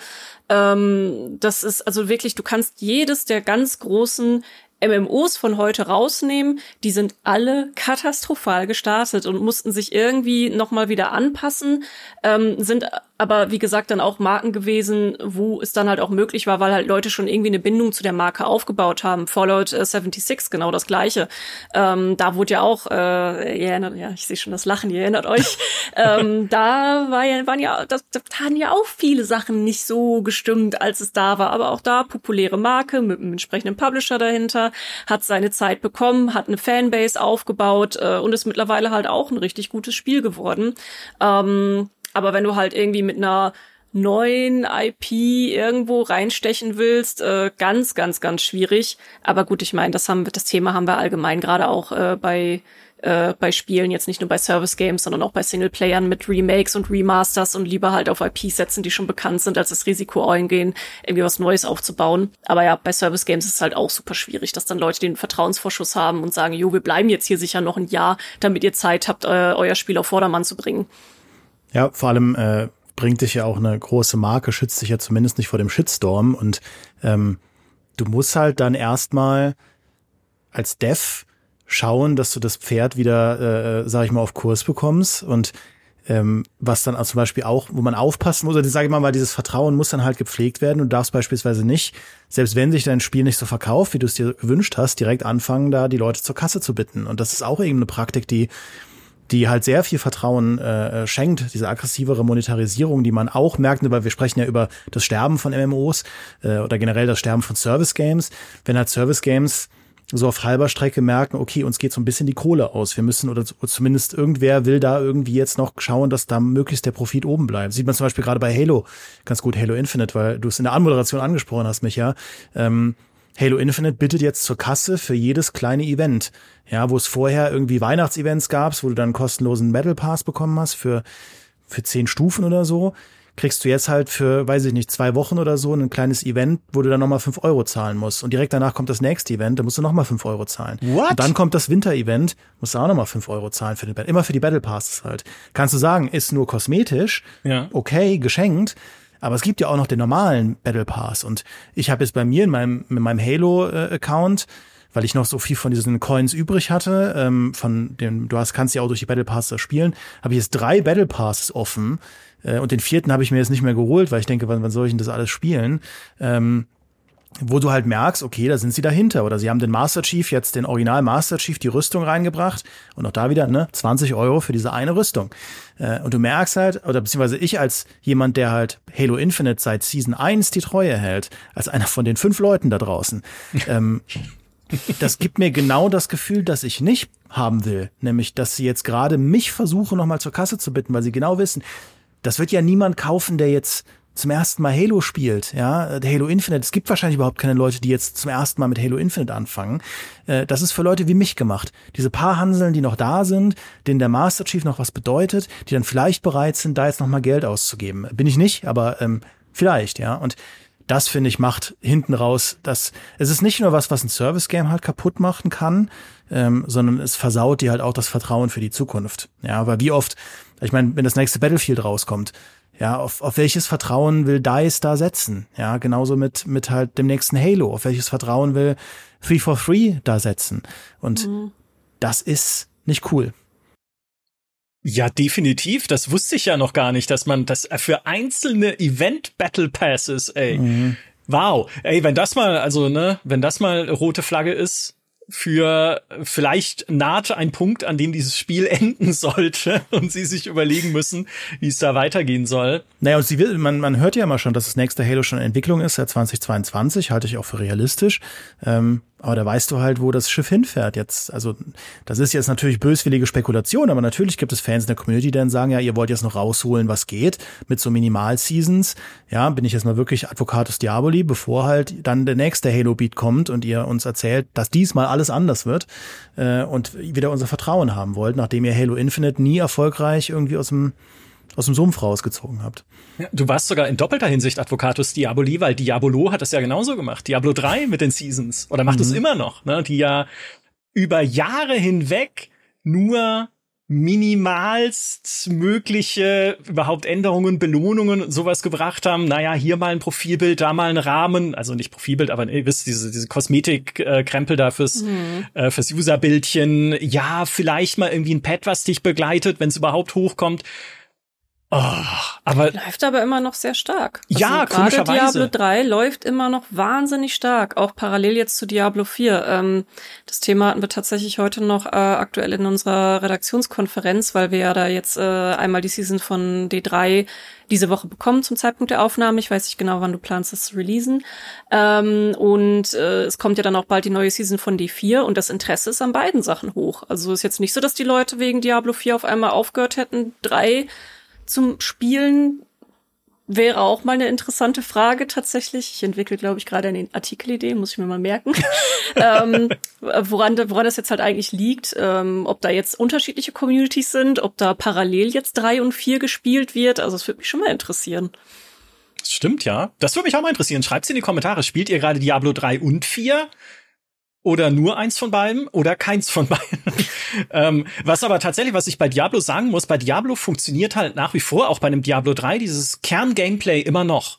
Ähm, das ist also wirklich, du kannst jedes der ganz großen MMOs von heute rausnehmen, die sind alle katastrophal gestartet und mussten sich irgendwie nochmal wieder anpassen, ähm, sind aber wie gesagt dann auch Marken gewesen, wo es dann halt auch möglich war, weil halt Leute schon irgendwie eine Bindung zu der Marke aufgebaut haben. Fallout äh, 76 genau das gleiche. Ähm, da wurde ja auch, äh, ihr erinnert, ja, ich sehe schon das Lachen, ihr erinnert euch. ähm, da war ja, waren ja, da, da taten ja auch viele Sachen nicht so gestimmt, als es da war. Aber auch da populäre Marke mit einem entsprechenden Publisher dahinter, hat seine Zeit bekommen, hat eine Fanbase aufgebaut äh, und ist mittlerweile halt auch ein richtig gutes Spiel geworden. Ähm, aber wenn du halt irgendwie mit einer neuen IP irgendwo reinstechen willst, äh, ganz, ganz, ganz schwierig. Aber gut, ich meine, das haben das Thema haben wir allgemein gerade auch äh, bei äh, bei Spielen, jetzt nicht nur bei Service Games, sondern auch bei Singleplayern mit Remakes und Remasters und lieber halt auf IPs setzen, die schon bekannt sind, als das Risiko eingehen, irgendwie was Neues aufzubauen. Aber ja, bei Service Games ist es halt auch super schwierig, dass dann Leute den Vertrauensvorschuss haben und sagen, jo, wir bleiben jetzt hier sicher noch ein Jahr, damit ihr Zeit habt, äh, euer Spiel auf Vordermann zu bringen. Ja, vor allem äh, bringt dich ja auch eine große Marke, schützt dich ja zumindest nicht vor dem Shitstorm. Und ähm, du musst halt dann erstmal als Dev schauen, dass du das Pferd wieder, äh, sag ich mal, auf Kurs bekommst. Und ähm, was dann zum Beispiel auch, wo man aufpassen muss, oder sage ich mal, weil dieses Vertrauen muss dann halt gepflegt werden. Und darfst beispielsweise nicht, selbst wenn sich dein Spiel nicht so verkauft, wie du es dir gewünscht hast, direkt anfangen, da die Leute zur Kasse zu bitten. Und das ist auch irgendeine Praktik, die die halt sehr viel Vertrauen äh, schenkt, diese aggressivere Monetarisierung, die man auch merkt, weil wir sprechen ja über das Sterben von MMOs äh, oder generell das Sterben von Service Games. Wenn halt Service Games so auf halber Strecke merken, okay, uns geht so ein bisschen die Kohle aus. Wir müssen oder zumindest irgendwer will da irgendwie jetzt noch schauen, dass da möglichst der Profit oben bleibt. Sieht man zum Beispiel gerade bei Halo ganz gut, Halo Infinite, weil du es in der Anmoderation angesprochen hast, Micha. Ähm, Halo Infinite bittet jetzt zur Kasse für jedes kleine Event. Ja, wo es vorher irgendwie Weihnachtsevents gab, wo du dann einen kostenlosen Metal Pass bekommen hast für, für zehn Stufen oder so, kriegst du jetzt halt für, weiß ich nicht, zwei Wochen oder so ein kleines Event, wo du dann nochmal fünf Euro zahlen musst. Und direkt danach kommt das nächste Event, da musst du nochmal fünf Euro zahlen. What? Und dann kommt das Winter-Event, musst du auch nochmal fünf Euro zahlen für den Battle. Immer für die Battle Passes halt. Kannst du sagen, ist nur kosmetisch, ja. okay, geschenkt, aber es gibt ja auch noch den normalen Battle Pass. Und ich habe jetzt bei mir in meinem, in meinem Halo-Account, weil ich noch so viel von diesen Coins übrig hatte, ähm, von dem, du hast, kannst ja auch durch die Battle Passes spielen, habe ich jetzt drei Battle Passes offen. Äh, und den vierten habe ich mir jetzt nicht mehr geholt, weil ich denke, wann, wann soll ich denn das alles spielen? Ähm, wo du halt merkst, okay, da sind sie dahinter. Oder sie haben den Master Chief, jetzt den Original Master Chief, die Rüstung reingebracht. Und auch da wieder, ne, 20 Euro für diese eine Rüstung. Äh, und du merkst halt, oder beziehungsweise ich als jemand, der halt Halo Infinite seit Season 1 die Treue hält, als einer von den fünf Leuten da draußen, ähm, das gibt mir genau das Gefühl, das ich nicht haben will. Nämlich, dass sie jetzt gerade mich versuchen, nochmal zur Kasse zu bitten, weil sie genau wissen, das wird ja niemand kaufen, der jetzt zum ersten Mal Halo spielt, ja, Halo Infinite. Es gibt wahrscheinlich überhaupt keine Leute, die jetzt zum ersten Mal mit Halo Infinite anfangen. Äh, das ist für Leute wie mich gemacht. Diese paar Hanseln, die noch da sind, denen der Master Chief noch was bedeutet, die dann vielleicht bereit sind, da jetzt noch mal Geld auszugeben. Bin ich nicht, aber ähm, vielleicht, ja. Und das finde ich macht hinten raus, dass es ist nicht nur was, was ein Service Game halt kaputt machen kann, ähm, sondern es versaut dir halt auch das Vertrauen für die Zukunft. Ja, aber wie oft, ich meine, wenn das nächste Battlefield rauskommt, ja, auf, auf welches Vertrauen will DICE da setzen? Ja, genauso mit, mit halt dem nächsten Halo. Auf welches Vertrauen will 343 da setzen? Und mhm. das ist nicht cool. Ja, definitiv. Das wusste ich ja noch gar nicht, dass man das für einzelne Event Battle Passes, ey. Mhm. Wow. Ey, wenn das mal, also, ne, wenn das mal rote Flagge ist, für vielleicht naht ein Punkt, an dem dieses Spiel enden sollte und sie sich überlegen müssen, wie es da weitergehen soll. Naja, und sie will, man, man hört ja immer schon, dass das nächste Halo schon in Entwicklung ist, seit 2022, halte ich auch für realistisch. Ähm, aber da weißt du halt, wo das Schiff hinfährt jetzt. Also das ist jetzt natürlich böswillige Spekulation, aber natürlich gibt es Fans in der Community, die dann sagen, ja, ihr wollt jetzt noch rausholen, was geht mit so Minimal-Seasons. Ja, bin ich jetzt mal wirklich Advocatus Diaboli, bevor halt dann der nächste Halo-Beat kommt und ihr uns erzählt, dass diesmal alles anders wird äh, und wieder unser Vertrauen haben wollt, nachdem ihr Halo Infinite nie erfolgreich irgendwie aus dem aus dem Sumpf rausgezogen habt. Ja, du warst sogar in doppelter Hinsicht Advocatus Diaboli, weil Diabolo hat das ja genauso gemacht. Diablo 3 mit den Seasons. Oder macht es mhm. immer noch, ne? Die ja über Jahre hinweg nur minimalst mögliche überhaupt Änderungen, Belohnungen sowas gebracht haben. Naja, hier mal ein Profilbild, da mal ein Rahmen, also nicht Profilbild, aber ihr wisst, diese, diese Kosmetik-Krempel da fürs, mhm. äh, fürs Userbildchen. Ja, vielleicht mal irgendwie ein Pad, was dich begleitet, wenn es überhaupt hochkommt. Oh, aber läuft aber immer noch sehr stark. Also ja, komischerweise. Diablo 3 läuft immer noch wahnsinnig stark, auch parallel jetzt zu Diablo 4. Ähm, das Thema hatten wir tatsächlich heute noch äh, aktuell in unserer Redaktionskonferenz, weil wir ja da jetzt äh, einmal die Season von D3 diese Woche bekommen zum Zeitpunkt der Aufnahme. Ich weiß nicht genau, wann du planst, das zu releasen. Ähm, und äh, es kommt ja dann auch bald die neue Season von D4 und das Interesse ist an beiden Sachen hoch. Also ist jetzt nicht so, dass die Leute wegen Diablo 4 auf einmal aufgehört hätten, drei zum Spielen wäre auch mal eine interessante Frage tatsächlich. Ich entwickle, glaube ich, gerade eine Artikelidee, muss ich mir mal merken, ähm, woran, woran das jetzt halt eigentlich liegt, ähm, ob da jetzt unterschiedliche Communities sind, ob da parallel jetzt drei und vier gespielt wird. Also es würde mich schon mal interessieren. Das stimmt, ja. Das würde mich auch mal interessieren. Schreibt's in die Kommentare. Spielt ihr gerade Diablo 3 und 4? Oder nur eins von beiden oder keins von beiden. ähm, was aber tatsächlich, was ich bei Diablo sagen muss, bei Diablo funktioniert halt nach wie vor, auch bei einem Diablo 3, dieses Kern-Gameplay immer noch.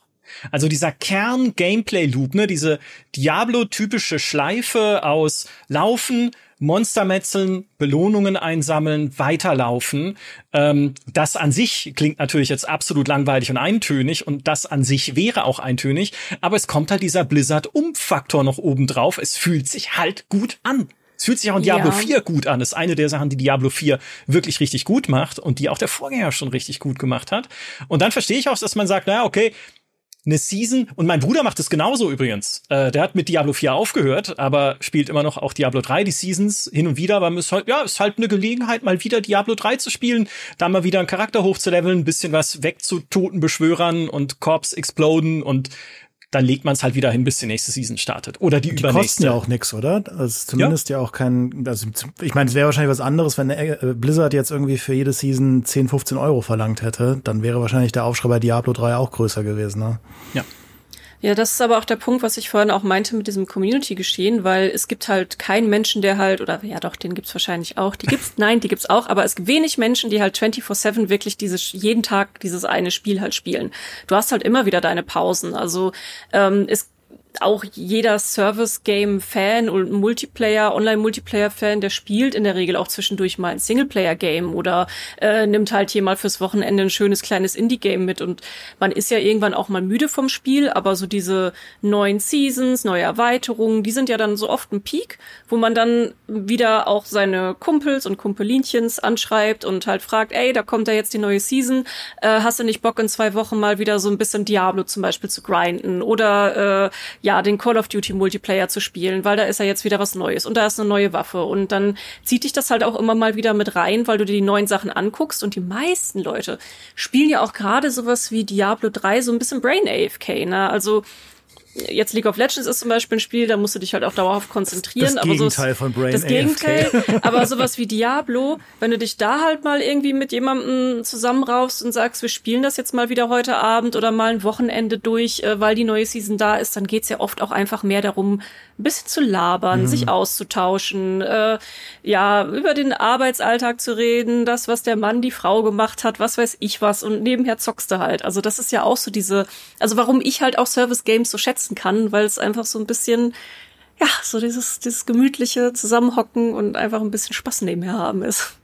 Also dieser Kern-Gameplay-Loop, ne, diese Diablo-typische Schleife aus Laufen, Monster metzeln, Belohnungen einsammeln, weiterlaufen. Ähm, das an sich klingt natürlich jetzt absolut langweilig und eintönig und das an sich wäre auch eintönig, aber es kommt halt dieser Blizzard-Umfaktor noch oben drauf. Es fühlt sich halt gut an. Es fühlt sich auch in Diablo ja. 4 gut an. Das ist eine der Sachen, die Diablo 4 wirklich richtig gut macht und die auch der Vorgänger schon richtig gut gemacht hat. Und dann verstehe ich auch, dass man sagt, naja, okay, eine Season, und mein Bruder macht es genauso übrigens. Äh, der hat mit Diablo 4 aufgehört, aber spielt immer noch auch Diablo 3, die Seasons hin und wieder, aber ist halt, ja, ist halt eine Gelegenheit, mal wieder Diablo 3 zu spielen, da mal wieder einen Charakter hochzuleveln, ein bisschen was weg zu toten Beschwörern und Corps exploden und dann legt man es halt wieder hin, bis die nächste Season startet. Oder die, die übernächste. Die kosten ja auch nix, oder? Also zumindest ja, ja auch kein, also ich meine, es wäre wahrscheinlich was anderes, wenn äh, Blizzard jetzt irgendwie für jede Season 10, 15 Euro verlangt hätte. Dann wäre wahrscheinlich der Aufschrei bei Diablo 3 auch größer gewesen, ne? Ja. Ja, das ist aber auch der Punkt, was ich vorhin auch meinte mit diesem Community-Geschehen, weil es gibt halt keinen Menschen, der halt, oder ja doch, den gibt's wahrscheinlich auch, die gibt's, nein, die gibt's auch, aber es gibt wenig Menschen, die halt 24-7 wirklich dieses, jeden Tag dieses eine Spiel halt spielen. Du hast halt immer wieder deine Pausen. Also ähm, es auch jeder Service-Game-Fan und Multiplayer, Online-Multiplayer-Fan, der spielt in der Regel auch zwischendurch mal ein Singleplayer-Game oder äh, nimmt halt hier mal fürs Wochenende ein schönes kleines Indie-Game mit. Und man ist ja irgendwann auch mal müde vom Spiel, aber so diese neuen Seasons, neue Erweiterungen, die sind ja dann so oft ein Peak, wo man dann wieder auch seine Kumpels und Kumpelinchens anschreibt und halt fragt, ey, da kommt ja jetzt die neue Season, äh, hast du nicht Bock in zwei Wochen mal wieder so ein bisschen Diablo zum Beispiel zu grinden oder äh, ja, den Call of Duty Multiplayer zu spielen, weil da ist ja jetzt wieder was Neues und da ist eine neue Waffe und dann zieht dich das halt auch immer mal wieder mit rein, weil du dir die neuen Sachen anguckst und die meisten Leute spielen ja auch gerade sowas wie Diablo 3 so ein bisschen Brain AFK, ne? Also jetzt League of Legends ist zum Beispiel ein Spiel, da musst du dich halt auch dauerhaft konzentrieren. Das aber Gegenteil so, von Brain Das Gegenteil. aber sowas wie Diablo, wenn du dich da halt mal irgendwie mit jemandem zusammenraufst und sagst, wir spielen das jetzt mal wieder heute Abend oder mal ein Wochenende durch, äh, weil die neue Season da ist, dann geht's ja oft auch einfach mehr darum, ein bisschen zu labern, mhm. sich auszutauschen, äh, ja, über den Arbeitsalltag zu reden, das, was der Mann die Frau gemacht hat, was weiß ich was und nebenher zockst du halt. Also das ist ja auch so diese, also warum ich halt auch Service Games so schätzen kann, weil es einfach so ein bisschen, ja, so dieses, dieses gemütliche Zusammenhocken und einfach ein bisschen Spaß nebenher haben ist.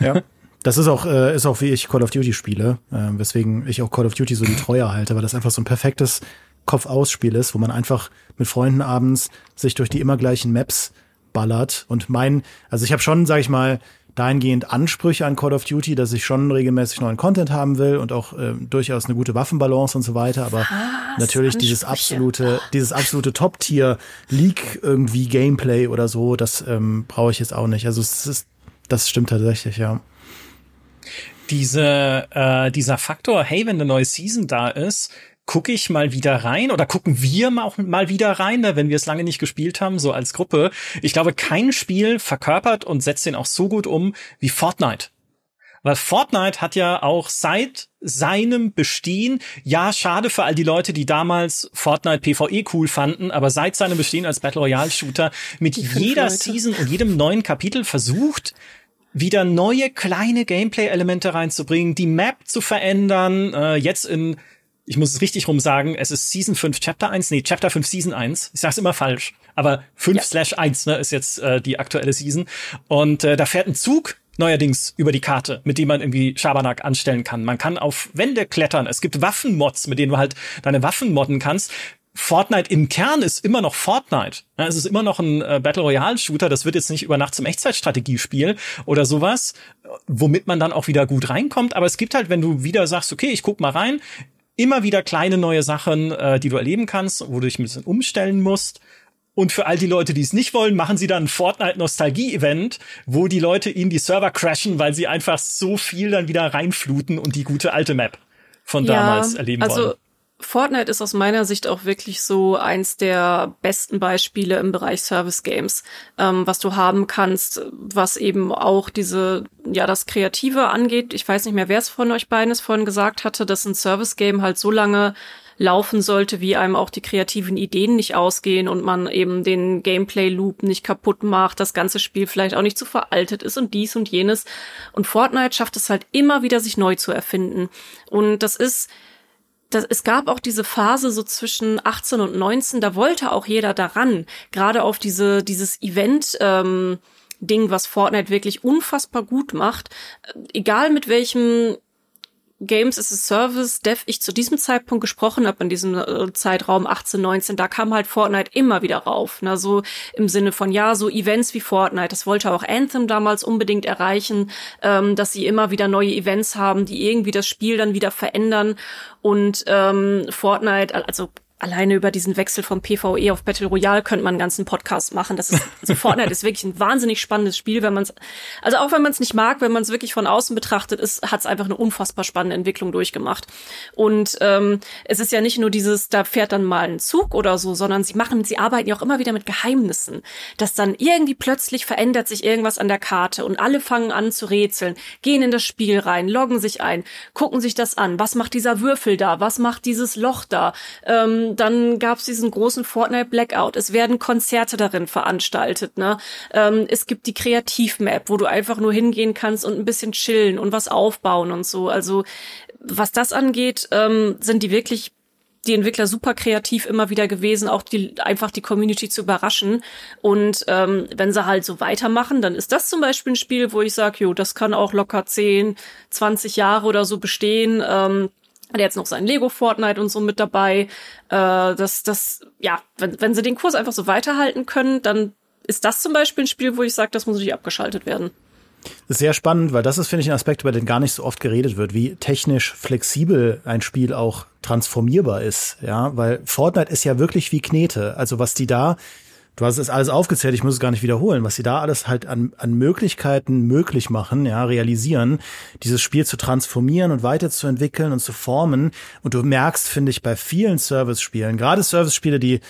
Ja. Das ist auch, äh, ist auch wie ich Call of Duty spiele, äh, weswegen ich auch Call of Duty so die Treue halte, weil das einfach so ein perfektes Kopf-aus-Spiel ist, wo man einfach mit Freunden abends sich durch die immer gleichen Maps ballert. Und mein, also ich habe schon, sag ich mal, dahingehend Ansprüche an Call of Duty, dass ich schon regelmäßig neuen Content haben will und auch äh, durchaus eine gute Waffenbalance und so weiter. Aber Was? natürlich Ansprüche? dieses absolute, dieses absolute Top-Tier League irgendwie Gameplay oder so, das ähm, brauche ich jetzt auch nicht. Also es ist, das stimmt tatsächlich, ja. Diese, äh, dieser Faktor, hey, wenn eine neue Season da ist, gucke ich mal wieder rein oder gucken wir mal, auch mal wieder rein, ne, wenn wir es lange nicht gespielt haben, so als Gruppe. Ich glaube, kein Spiel verkörpert und setzt den auch so gut um wie Fortnite. Weil Fortnite hat ja auch seit seinem Bestehen, ja, schade für all die Leute, die damals Fortnite PvE cool fanden, aber seit seinem Bestehen als Battle Royale Shooter mit jeder Leute. Season und jedem neuen Kapitel versucht, wieder neue kleine Gameplay-Elemente reinzubringen, die Map zu verändern, äh, jetzt in ich muss es richtig rum sagen, es ist Season 5 Chapter 1, nee, Chapter 5 Season 1. Ich sag's immer falsch, aber 5 ja. slash 1 ne, ist jetzt äh, die aktuelle Season. Und äh, da fährt ein Zug neuerdings über die Karte, mit dem man irgendwie Schabernack anstellen kann. Man kann auf Wände klettern. Es gibt Waffenmods, mit denen du halt deine Waffen modden kannst. Fortnite im Kern ist immer noch Fortnite. Ja, es ist immer noch ein äh, Battle Royale Shooter. Das wird jetzt nicht über Nacht zum Echtzeitstrategiespiel oder sowas, womit man dann auch wieder gut reinkommt. Aber es gibt halt, wenn du wieder sagst, okay, ich guck mal rein, immer wieder kleine neue Sachen, äh, die du erleben kannst, wo du dich ein bisschen umstellen musst. Und für all die Leute, die es nicht wollen, machen sie dann ein Fortnite-Nostalgie-Event, wo die Leute ihnen die Server crashen, weil sie einfach so viel dann wieder reinfluten und die gute alte Map von ja, damals erleben also wollen. Fortnite ist aus meiner Sicht auch wirklich so eins der besten Beispiele im Bereich Service Games, ähm, was du haben kannst, was eben auch diese, ja, das Kreative angeht. Ich weiß nicht mehr, wer es von euch beiden es vorhin gesagt hatte, dass ein Service Game halt so lange laufen sollte, wie einem auch die kreativen Ideen nicht ausgehen und man eben den Gameplay-Loop nicht kaputt macht, das ganze Spiel vielleicht auch nicht zu veraltet ist und dies und jenes. Und Fortnite schafft es halt immer wieder, sich neu zu erfinden. Und das ist, das, es gab auch diese Phase so zwischen 18 und 19, da wollte auch jeder daran, gerade auf diese dieses Event ähm, Ding, was Fortnite wirklich unfassbar gut macht, egal mit welchem Games as a Service, Dev, ich zu diesem Zeitpunkt gesprochen habe, in diesem äh, Zeitraum 18, 19, da kam halt Fortnite immer wieder rauf. Ne? So im Sinne von, ja, so Events wie Fortnite, das wollte auch Anthem damals unbedingt erreichen, ähm, dass sie immer wieder neue Events haben, die irgendwie das Spiel dann wieder verändern. Und ähm, Fortnite, also alleine über diesen Wechsel vom PvE auf Battle Royale könnte man einen ganzen Podcast machen. Das ist, also Fortnite ist wirklich ein wahnsinnig spannendes Spiel, wenn man es, also auch wenn man es nicht mag, wenn man es wirklich von außen betrachtet, ist, hat es einfach eine unfassbar spannende Entwicklung durchgemacht. Und ähm, es ist ja nicht nur dieses, da fährt dann mal ein Zug oder so, sondern sie machen, sie arbeiten ja auch immer wieder mit Geheimnissen, dass dann irgendwie plötzlich verändert sich irgendwas an der Karte und alle fangen an zu rätseln, gehen in das Spiel rein, loggen sich ein, gucken sich das an, was macht dieser Würfel da, was macht dieses Loch da, ähm, dann gab es diesen großen Fortnite Blackout. Es werden Konzerte darin veranstaltet. Ne? Ähm, es gibt die Kreativmap, wo du einfach nur hingehen kannst und ein bisschen chillen und was aufbauen und so. Also was das angeht, ähm, sind die wirklich die Entwickler super kreativ immer wieder gewesen, auch die einfach die Community zu überraschen. Und ähm, wenn sie halt so weitermachen, dann ist das zum Beispiel ein Spiel, wo ich sage, jo, das kann auch locker 10, 20 Jahre oder so bestehen. Ähm, hat jetzt noch sein Lego Fortnite und so mit dabei. Äh, das, das, ja, wenn, wenn sie den Kurs einfach so weiterhalten können, dann ist das zum Beispiel ein Spiel, wo ich sage, das muss nicht abgeschaltet werden. Sehr spannend, weil das ist, finde ich, ein Aspekt, über den gar nicht so oft geredet wird, wie technisch flexibel ein Spiel auch transformierbar ist. Ja, weil Fortnite ist ja wirklich wie Knete. Also was die da du hast es alles aufgezählt, ich muss es gar nicht wiederholen, was sie da alles halt an, an Möglichkeiten möglich machen, ja, realisieren, dieses Spiel zu transformieren und weiterzuentwickeln und zu formen. Und du merkst, finde ich, bei vielen Service-Spielen, gerade Service-Spiele, die,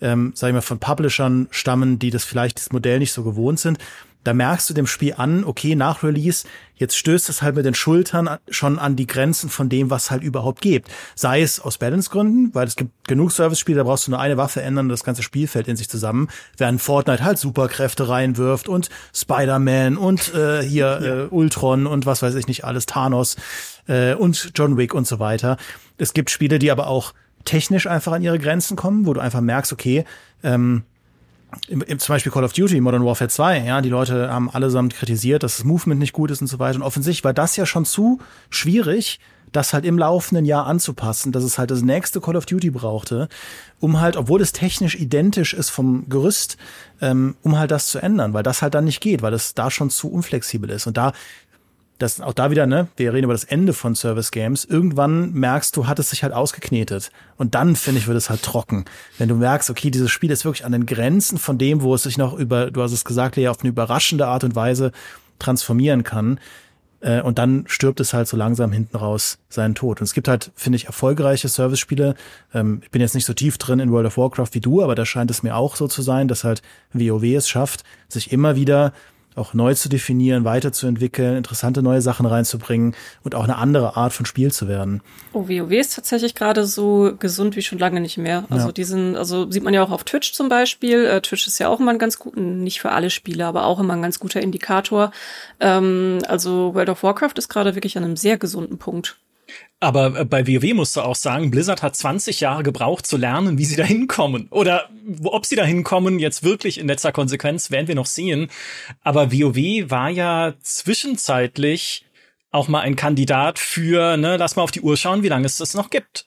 ähm, sag ich mal, von Publishern stammen, die das vielleicht das Modell nicht so gewohnt sind, da merkst du dem Spiel an, okay, nach Release, jetzt stößt es halt mit den Schultern schon an die Grenzen von dem, was halt überhaupt gibt. Sei es aus Balance-Gründen, weil es gibt genug Service-Spiele, da brauchst du nur eine Waffe ändern und das ganze Spiel fällt in sich zusammen, während Fortnite halt Superkräfte reinwirft und Spider-Man und äh, hier ja. äh, Ultron und was weiß ich nicht alles, Thanos äh, und John Wick und so weiter. Es gibt Spiele, die aber auch technisch einfach an ihre Grenzen kommen, wo du einfach merkst, okay, ähm, im, im, zum Beispiel Call of Duty, Modern Warfare 2, ja, die Leute haben allesamt kritisiert, dass das Movement nicht gut ist und so weiter. Und offensichtlich war das ja schon zu schwierig, das halt im laufenden Jahr anzupassen, dass es halt das nächste Call of Duty brauchte, um halt, obwohl es technisch identisch ist vom Gerüst, ähm, um halt das zu ändern, weil das halt dann nicht geht, weil das da schon zu unflexibel ist. Und da das auch da wieder, ne, wir reden über das Ende von Service Games. Irgendwann merkst du, hat es sich halt ausgeknetet. Und dann, finde ich, wird es halt trocken. Wenn du merkst, okay, dieses Spiel ist wirklich an den Grenzen von dem, wo es sich noch über, du hast es gesagt, Lea, auf eine überraschende Art und Weise transformieren kann. Äh, und dann stirbt es halt so langsam hinten raus seinen Tod. Und es gibt halt, finde ich, erfolgreiche Service-Spiele. Ähm, ich bin jetzt nicht so tief drin in World of Warcraft wie du, aber da scheint es mir auch so zu sein, dass halt WoW es schafft, sich immer wieder auch neu zu definieren, weiterzuentwickeln, interessante neue Sachen reinzubringen und auch eine andere Art von Spiel zu werden. Oh, WoW ist tatsächlich gerade so gesund wie schon lange nicht mehr. Also ja. diesen, also sieht man ja auch auf Twitch zum Beispiel. Äh, Twitch ist ja auch immer ein ganz gut, nicht für alle Spiele, aber auch immer ein ganz guter Indikator. Ähm, also World of Warcraft ist gerade wirklich an einem sehr gesunden Punkt. Aber äh, bei WoW musst du auch sagen, Blizzard hat 20 Jahre gebraucht zu lernen, wie sie da hinkommen. Oder ob sie da hinkommen, jetzt wirklich in letzter Konsequenz, werden wir noch sehen. Aber WoW war ja zwischenzeitlich auch mal ein Kandidat für, ne, lass mal auf die Uhr schauen, wie lange es das noch gibt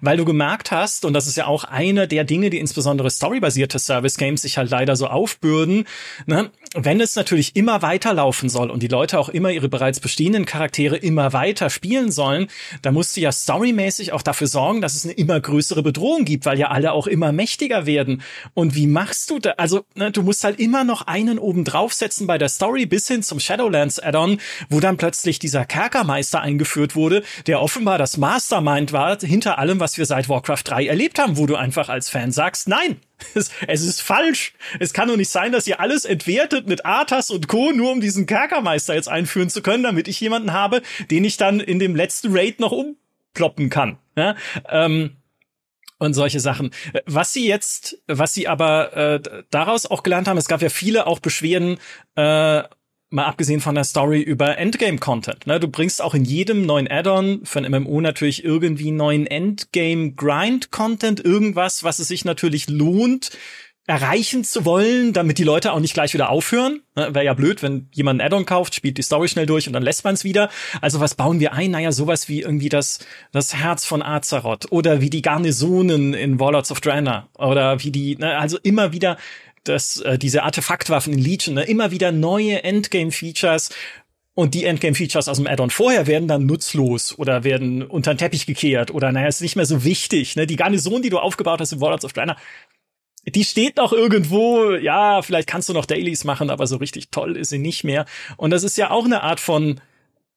weil du gemerkt hast, und das ist ja auch eine der Dinge, die insbesondere storybasierte Service Games sich halt leider so aufbürden, ne? Wenn es natürlich immer weiterlaufen soll und die Leute auch immer ihre bereits bestehenden Charaktere immer weiter spielen sollen, da musst du ja storymäßig auch dafür sorgen, dass es eine immer größere Bedrohung gibt, weil ja alle auch immer mächtiger werden. Und wie machst du da? Also, ne, du musst halt immer noch einen oben draufsetzen bei der Story bis hin zum Shadowlands Add-on, wo dann plötzlich dieser Kerkermeister eingeführt wurde, der offenbar das Mastermind war hinter allem, was wir seit Warcraft 3 erlebt haben, wo du einfach als Fan sagst, nein, es, es, ist falsch. Es kann doch nicht sein, dass ihr alles entwertet mit Arthas und Co., nur um diesen Kerkermeister jetzt einführen zu können, damit ich jemanden habe, den ich dann in dem letzten Raid noch umploppen kann. Ja? Ähm, und solche Sachen. Was sie jetzt, was sie aber äh, daraus auch gelernt haben, es gab ja viele auch Beschwerden, äh, mal abgesehen von der Story über Endgame-Content. Ne? Du bringst auch in jedem neuen Add-on für ein MMO natürlich irgendwie neuen Endgame-Grind-Content, irgendwas, was es sich natürlich lohnt, erreichen zu wollen, damit die Leute auch nicht gleich wieder aufhören. Ne? Wäre ja blöd, wenn jemand ein Add-on kauft, spielt die Story schnell durch und dann lässt man es wieder. Also was bauen wir ein? Naja, sowas wie irgendwie das, das Herz von Azeroth oder wie die Garnisonen in Warlords of Draenor oder wie die, ne? also immer wieder dass äh, diese Artefaktwaffen in Legion ne, immer wieder neue Endgame-Features und die Endgame-Features aus dem Add-on vorher werden dann nutzlos oder werden unter den Teppich gekehrt oder naja, ist nicht mehr so wichtig. Ne? Die Garnison, die du aufgebaut hast in Warlords of Draenor, die steht noch irgendwo, ja, vielleicht kannst du noch Dailies machen, aber so richtig toll ist sie nicht mehr. Und das ist ja auch eine Art von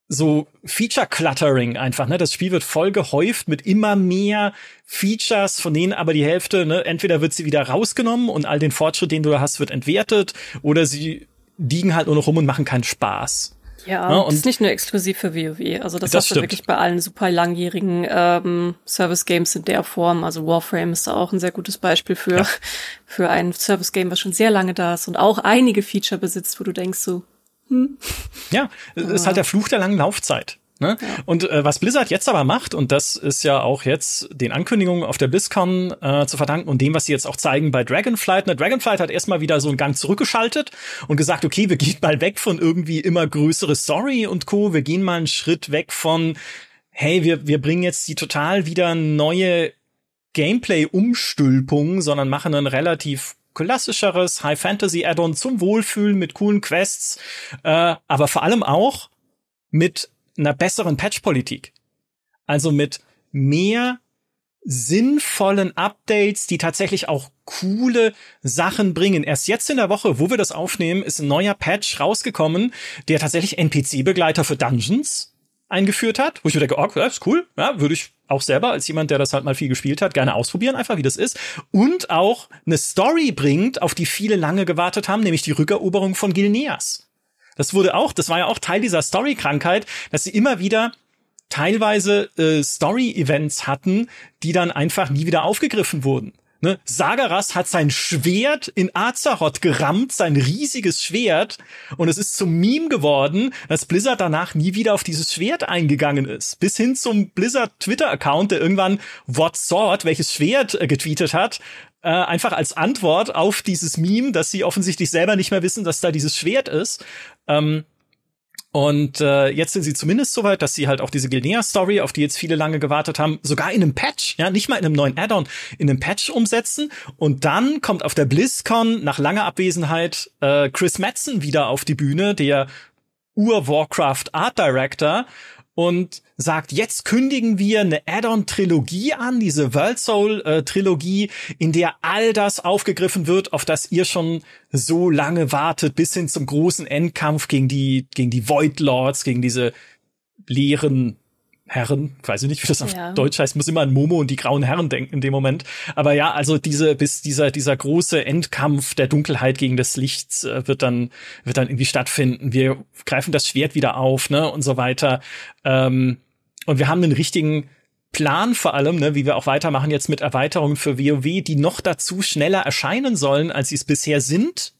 so Feature-Cluttering einfach, ne? Das Spiel wird voll gehäuft mit immer mehr Features, von denen aber die Hälfte, ne, entweder wird sie wieder rausgenommen und all den Fortschritt, den du da hast, wird entwertet, oder sie liegen halt nur noch rum und machen keinen Spaß. Ja, ja und das ist nicht nur exklusiv für WoW. Also das, das hast du wirklich bei allen super langjährigen ähm, Service-Games in der Form. Also Warframe ist da auch ein sehr gutes Beispiel für, ja. für ein Service-Game, was schon sehr lange da ist und auch einige Feature besitzt, wo du denkst so, hm. Ja, es ist halt der Fluch der langen Laufzeit. Ne? Ja. Und äh, was Blizzard jetzt aber macht, und das ist ja auch jetzt den Ankündigungen auf der BlizzCon äh, zu verdanken und dem, was sie jetzt auch zeigen bei Dragonflight. Ne? Dragonflight hat erstmal wieder so einen Gang zurückgeschaltet und gesagt, okay, wir gehen mal weg von irgendwie immer größere Story und Co. Wir gehen mal einen Schritt weg von, hey, wir, wir bringen jetzt die total wieder neue Gameplay-Umstülpung, sondern machen einen relativ klassischeres High-Fantasy-Add-on zum Wohlfühlen mit coolen Quests, äh, aber vor allem auch mit einer besseren Patch-Politik. Also mit mehr sinnvollen Updates, die tatsächlich auch coole Sachen bringen. Erst jetzt in der Woche, wo wir das aufnehmen, ist ein neuer Patch rausgekommen, der tatsächlich NPC-Begleiter für Dungeons eingeführt hat, wo ich mir denke, oh, das ist cool, ja, würde ich auch selber als jemand, der das halt mal viel gespielt hat, gerne ausprobieren, einfach wie das ist. Und auch eine Story bringt, auf die viele lange gewartet haben, nämlich die Rückeroberung von Gilneas. Das wurde auch, das war ja auch Teil dieser Story-Krankheit, dass sie immer wieder teilweise äh, Story-Events hatten, die dann einfach nie wieder aufgegriffen wurden. Ne? Sagaras hat sein Schwert in Azeroth gerammt, sein riesiges Schwert, und es ist zum Meme geworden, dass Blizzard danach nie wieder auf dieses Schwert eingegangen ist. Bis hin zum Blizzard Twitter-Account, der irgendwann What Sword, welches Schwert äh, getweetet hat, äh, einfach als Antwort auf dieses Meme, dass sie offensichtlich selber nicht mehr wissen, dass da dieses Schwert ist. Ähm, und äh, jetzt sind sie zumindest so weit, dass sie halt auch diese Gilnea-Story, auf die jetzt viele lange gewartet haben, sogar in einem Patch, ja, nicht mal in einem neuen Add-on, in einem Patch umsetzen. Und dann kommt auf der BlizzCon nach langer Abwesenheit äh, Chris Madsen wieder auf die Bühne, der Ur-Warcraft Art Director und sagt, jetzt kündigen wir eine Add-on-Trilogie an, diese World Soul-Trilogie, äh, in der all das aufgegriffen wird, auf das ihr schon so lange wartet, bis hin zum großen Endkampf gegen die, gegen die Void Lords, gegen diese leeren Herren, weiß ich nicht, wie das auf ja. Deutsch heißt, muss immer an Momo und die grauen Herren denken in dem Moment. Aber ja, also diese, bis dieser, dieser große Endkampf der Dunkelheit gegen des Lichts äh, wird dann, wird dann irgendwie stattfinden. Wir greifen das Schwert wieder auf, ne, und so weiter. Ähm, und wir haben einen richtigen Plan vor allem, ne, wie wir auch weitermachen jetzt mit Erweiterungen für WoW, die noch dazu schneller erscheinen sollen, als sie es bisher sind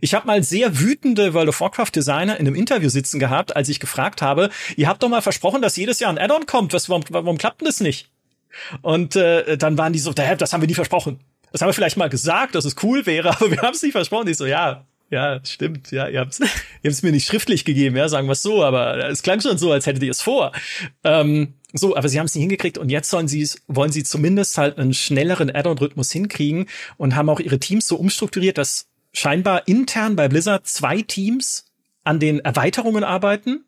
ich habe mal sehr wütende World of Warcraft Designer in einem Interview sitzen gehabt, als ich gefragt habe, ihr habt doch mal versprochen, dass jedes Jahr ein Add-on kommt. Was, warum, warum klappt denn das nicht? Und äh, dann waren die so, das haben wir nie versprochen. Das haben wir vielleicht mal gesagt, dass es cool wäre, aber wir haben es nicht versprochen. Ich so, ja, ja, stimmt, ja, ihr habt es mir nicht schriftlich gegeben, ja, sagen wir es so, aber es klang schon so, als hättet ihr es vor. Ähm, so, aber sie haben es nicht hingekriegt und jetzt sollen sie wollen sie zumindest halt einen schnelleren Add-on-Rhythmus hinkriegen und haben auch ihre Teams so umstrukturiert, dass scheinbar intern bei Blizzard zwei Teams an den Erweiterungen arbeiten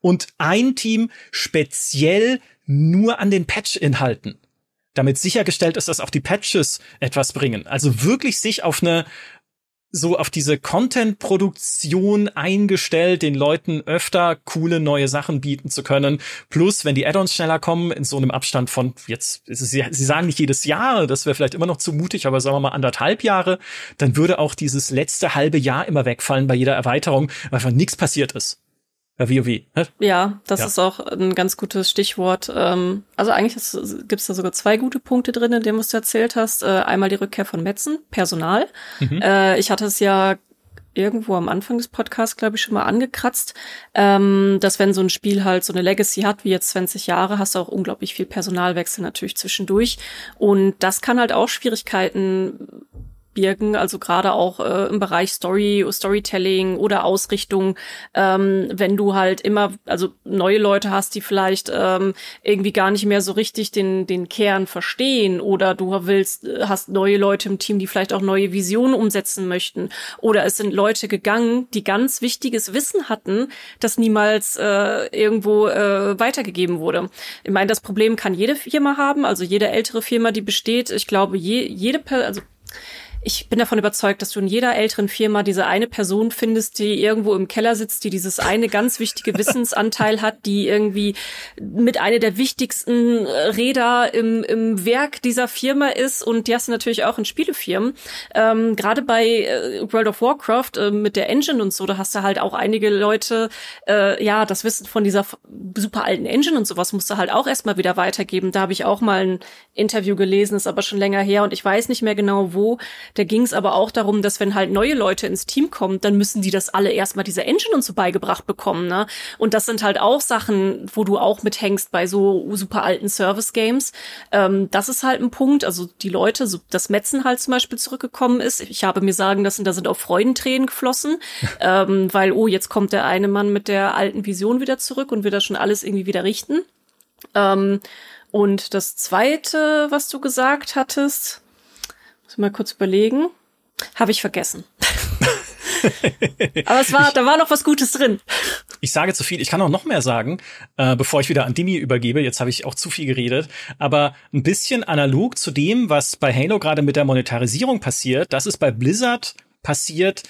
und ein Team speziell nur an den Patch-Inhalten, damit sichergestellt ist, dass auch die Patches etwas bringen. Also wirklich sich auf eine so auf diese Content-Produktion eingestellt, den Leuten öfter coole neue Sachen bieten zu können. Plus, wenn die Add-ons schneller kommen, in so einem Abstand von jetzt, sie sagen nicht jedes Jahr, das wäre vielleicht immer noch zu mutig, aber sagen wir mal anderthalb Jahre, dann würde auch dieses letzte halbe Jahr immer wegfallen bei jeder Erweiterung, weil einfach nichts passiert ist. WoW. Ne? Ja, das ja. ist auch ein ganz gutes Stichwort. Ähm, also eigentlich gibt es da sogar zwei gute Punkte drin, in dem was du erzählt hast. Äh, einmal die Rückkehr von Metzen, Personal. Mhm. Äh, ich hatte es ja irgendwo am Anfang des Podcasts, glaube ich, schon mal angekratzt, ähm, dass wenn so ein Spiel halt so eine Legacy hat, wie jetzt 20 Jahre, hast du auch unglaublich viel Personalwechsel natürlich zwischendurch. Und das kann halt auch Schwierigkeiten birgen, also gerade auch äh, im Bereich Story, Storytelling oder Ausrichtung, ähm, wenn du halt immer, also neue Leute hast, die vielleicht ähm, irgendwie gar nicht mehr so richtig den, den Kern verstehen oder du willst, hast neue Leute im Team, die vielleicht auch neue Visionen umsetzen möchten oder es sind Leute gegangen, die ganz wichtiges Wissen hatten, das niemals äh, irgendwo äh, weitergegeben wurde. Ich meine, das Problem kann jede Firma haben, also jede ältere Firma, die besteht. Ich glaube, je, jede, also ich bin davon überzeugt, dass du in jeder älteren Firma diese eine Person findest, die irgendwo im Keller sitzt, die dieses eine ganz wichtige Wissensanteil hat, die irgendwie mit einer der wichtigsten äh, Räder im, im Werk dieser Firma ist und die hast du natürlich auch in Spielefirmen. Ähm, Gerade bei äh, World of Warcraft äh, mit der Engine und so, da hast du halt auch einige Leute, äh, ja, das Wissen von dieser super alten Engine und sowas musst du halt auch erstmal wieder weitergeben. Da habe ich auch mal ein Interview gelesen, ist aber schon länger her und ich weiß nicht mehr genau wo da ging es aber auch darum, dass wenn halt neue Leute ins Team kommen, dann müssen die das alle erstmal diese Engine und so beigebracht bekommen, ne? Und das sind halt auch Sachen, wo du auch mithängst bei so super alten Service-Games. Ähm, das ist halt ein Punkt. Also die Leute, so das Metzen halt zum Beispiel zurückgekommen ist. Ich habe mir sagen lassen, da sind auch Freudentränen geflossen, ähm, weil, oh, jetzt kommt der eine Mann mit der alten Vision wieder zurück und will das schon alles irgendwie wieder richten. Ähm, und das zweite, was du gesagt hattest, mal kurz überlegen. Habe ich vergessen. Aber es war, ich, da war noch was Gutes drin. Ich sage zu viel. Ich kann auch noch mehr sagen, äh, bevor ich wieder an Dimi übergebe. Jetzt habe ich auch zu viel geredet. Aber ein bisschen analog zu dem, was bei Halo gerade mit der Monetarisierung passiert, das ist bei Blizzard passiert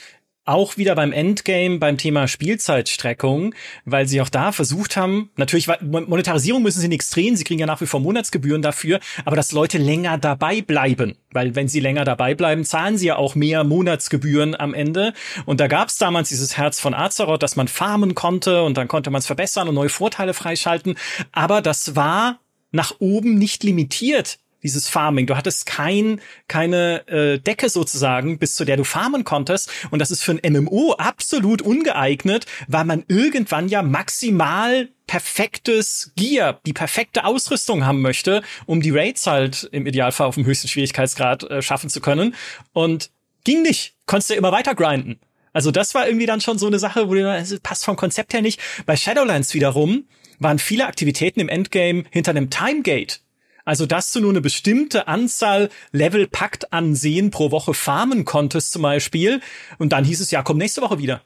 auch wieder beim Endgame beim Thema Spielzeitstreckung, weil sie auch da versucht haben, natürlich Monetarisierung müssen sie nichts drehen, sie kriegen ja nach wie vor Monatsgebühren dafür, aber dass Leute länger dabei bleiben, weil wenn sie länger dabei bleiben, zahlen sie ja auch mehr Monatsgebühren am Ende. Und da gab es damals dieses Herz von Azeroth, dass man farmen konnte und dann konnte man es verbessern und neue Vorteile freischalten, aber das war nach oben nicht limitiert dieses Farming. Du hattest kein, keine äh, Decke sozusagen, bis zu der du farmen konntest. Und das ist für ein MMO absolut ungeeignet, weil man irgendwann ja maximal perfektes Gear, die perfekte Ausrüstung haben möchte, um die Raids halt im Idealfall auf dem höchsten Schwierigkeitsgrad äh, schaffen zu können. Und ging nicht. Konntest du immer weiter grinden. Also das war irgendwie dann schon so eine Sache, wo du, das passt vom Konzept her nicht. Bei Shadowlands wiederum waren viele Aktivitäten im Endgame hinter einem Timegate also, dass du nur eine bestimmte Anzahl Level packt ansehen pro Woche farmen konntest zum Beispiel. Und dann hieß es ja, komm nächste Woche wieder.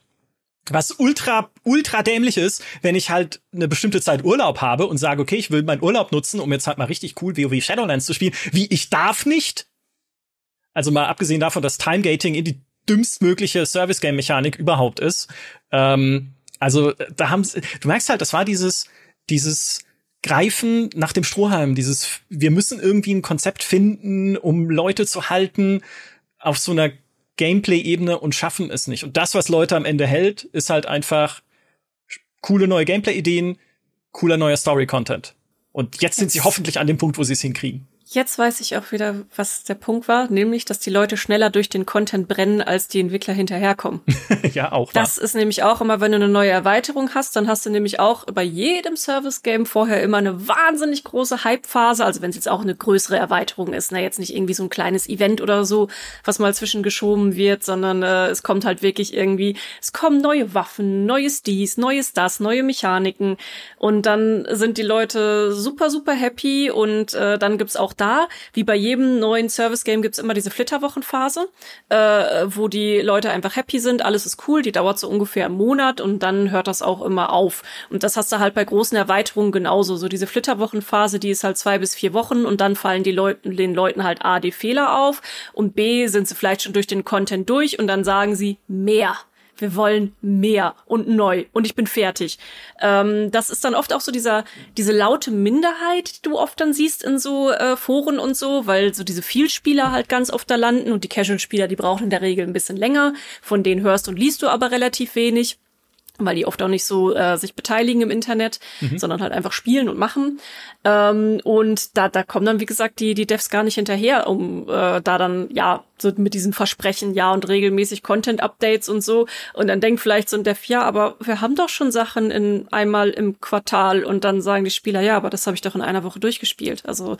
Was ultra, ultra dämlich ist, wenn ich halt eine bestimmte Zeit Urlaub habe und sage, okay, ich will meinen Urlaub nutzen, um jetzt halt mal richtig cool WoW Shadowlands zu spielen. Wie, ich darf nicht? Also mal abgesehen davon, dass Timegating in die dümmstmögliche Service-Game-Mechanik überhaupt ist. Ähm, also da haben sie, du merkst halt, das war dieses, dieses greifen nach dem Strohhalm. Dieses, wir müssen irgendwie ein Konzept finden, um Leute zu halten auf so einer Gameplay-Ebene und schaffen es nicht. Und das, was Leute am Ende hält, ist halt einfach coole neue Gameplay-Ideen, cooler neuer Story-Content. Und jetzt sind sie hoffentlich an dem Punkt, wo sie es hinkriegen. Jetzt weiß ich auch wieder, was der Punkt war, nämlich, dass die Leute schneller durch den Content brennen, als die Entwickler hinterherkommen. ja, auch. Das ist nämlich auch immer, wenn du eine neue Erweiterung hast, dann hast du nämlich auch bei jedem Service-Game vorher immer eine wahnsinnig große Hype-Phase. Also wenn es jetzt auch eine größere Erweiterung ist, na ne, jetzt nicht irgendwie so ein kleines Event oder so, was mal zwischengeschoben wird, sondern äh, es kommt halt wirklich irgendwie, es kommen neue Waffen, neues dies, neues das, neue Mechaniken und dann sind die Leute super, super happy und äh, dann gibt's auch da, wie bei jedem neuen Service-Game, gibt's immer diese Flitterwochenphase, äh, wo die Leute einfach happy sind, alles ist cool, die dauert so ungefähr einen Monat und dann hört das auch immer auf. Und das hast du halt bei großen Erweiterungen genauso. So diese Flitterwochenphase, die ist halt zwei bis vier Wochen und dann fallen die Leuten, den Leuten halt A, die Fehler auf und B, sind sie vielleicht schon durch den Content durch und dann sagen sie mehr wir wollen mehr und neu und ich bin fertig. Ähm, das ist dann oft auch so dieser, diese laute Minderheit, die du oft dann siehst in so äh, Foren und so, weil so diese Vielspieler halt ganz oft da landen und die Casual-Spieler, die brauchen in der Regel ein bisschen länger, von denen hörst und liest du aber relativ wenig weil die oft auch nicht so äh, sich beteiligen im Internet, mhm. sondern halt einfach spielen und machen. Ähm, und da, da kommen dann, wie gesagt, die, die Devs gar nicht hinterher, um äh, da dann, ja, so mit diesen Versprechen, ja, und regelmäßig Content-Updates und so. Und dann denkt vielleicht so ein Dev, ja, aber wir haben doch schon Sachen in einmal im Quartal und dann sagen die Spieler, ja, aber das habe ich doch in einer Woche durchgespielt. Also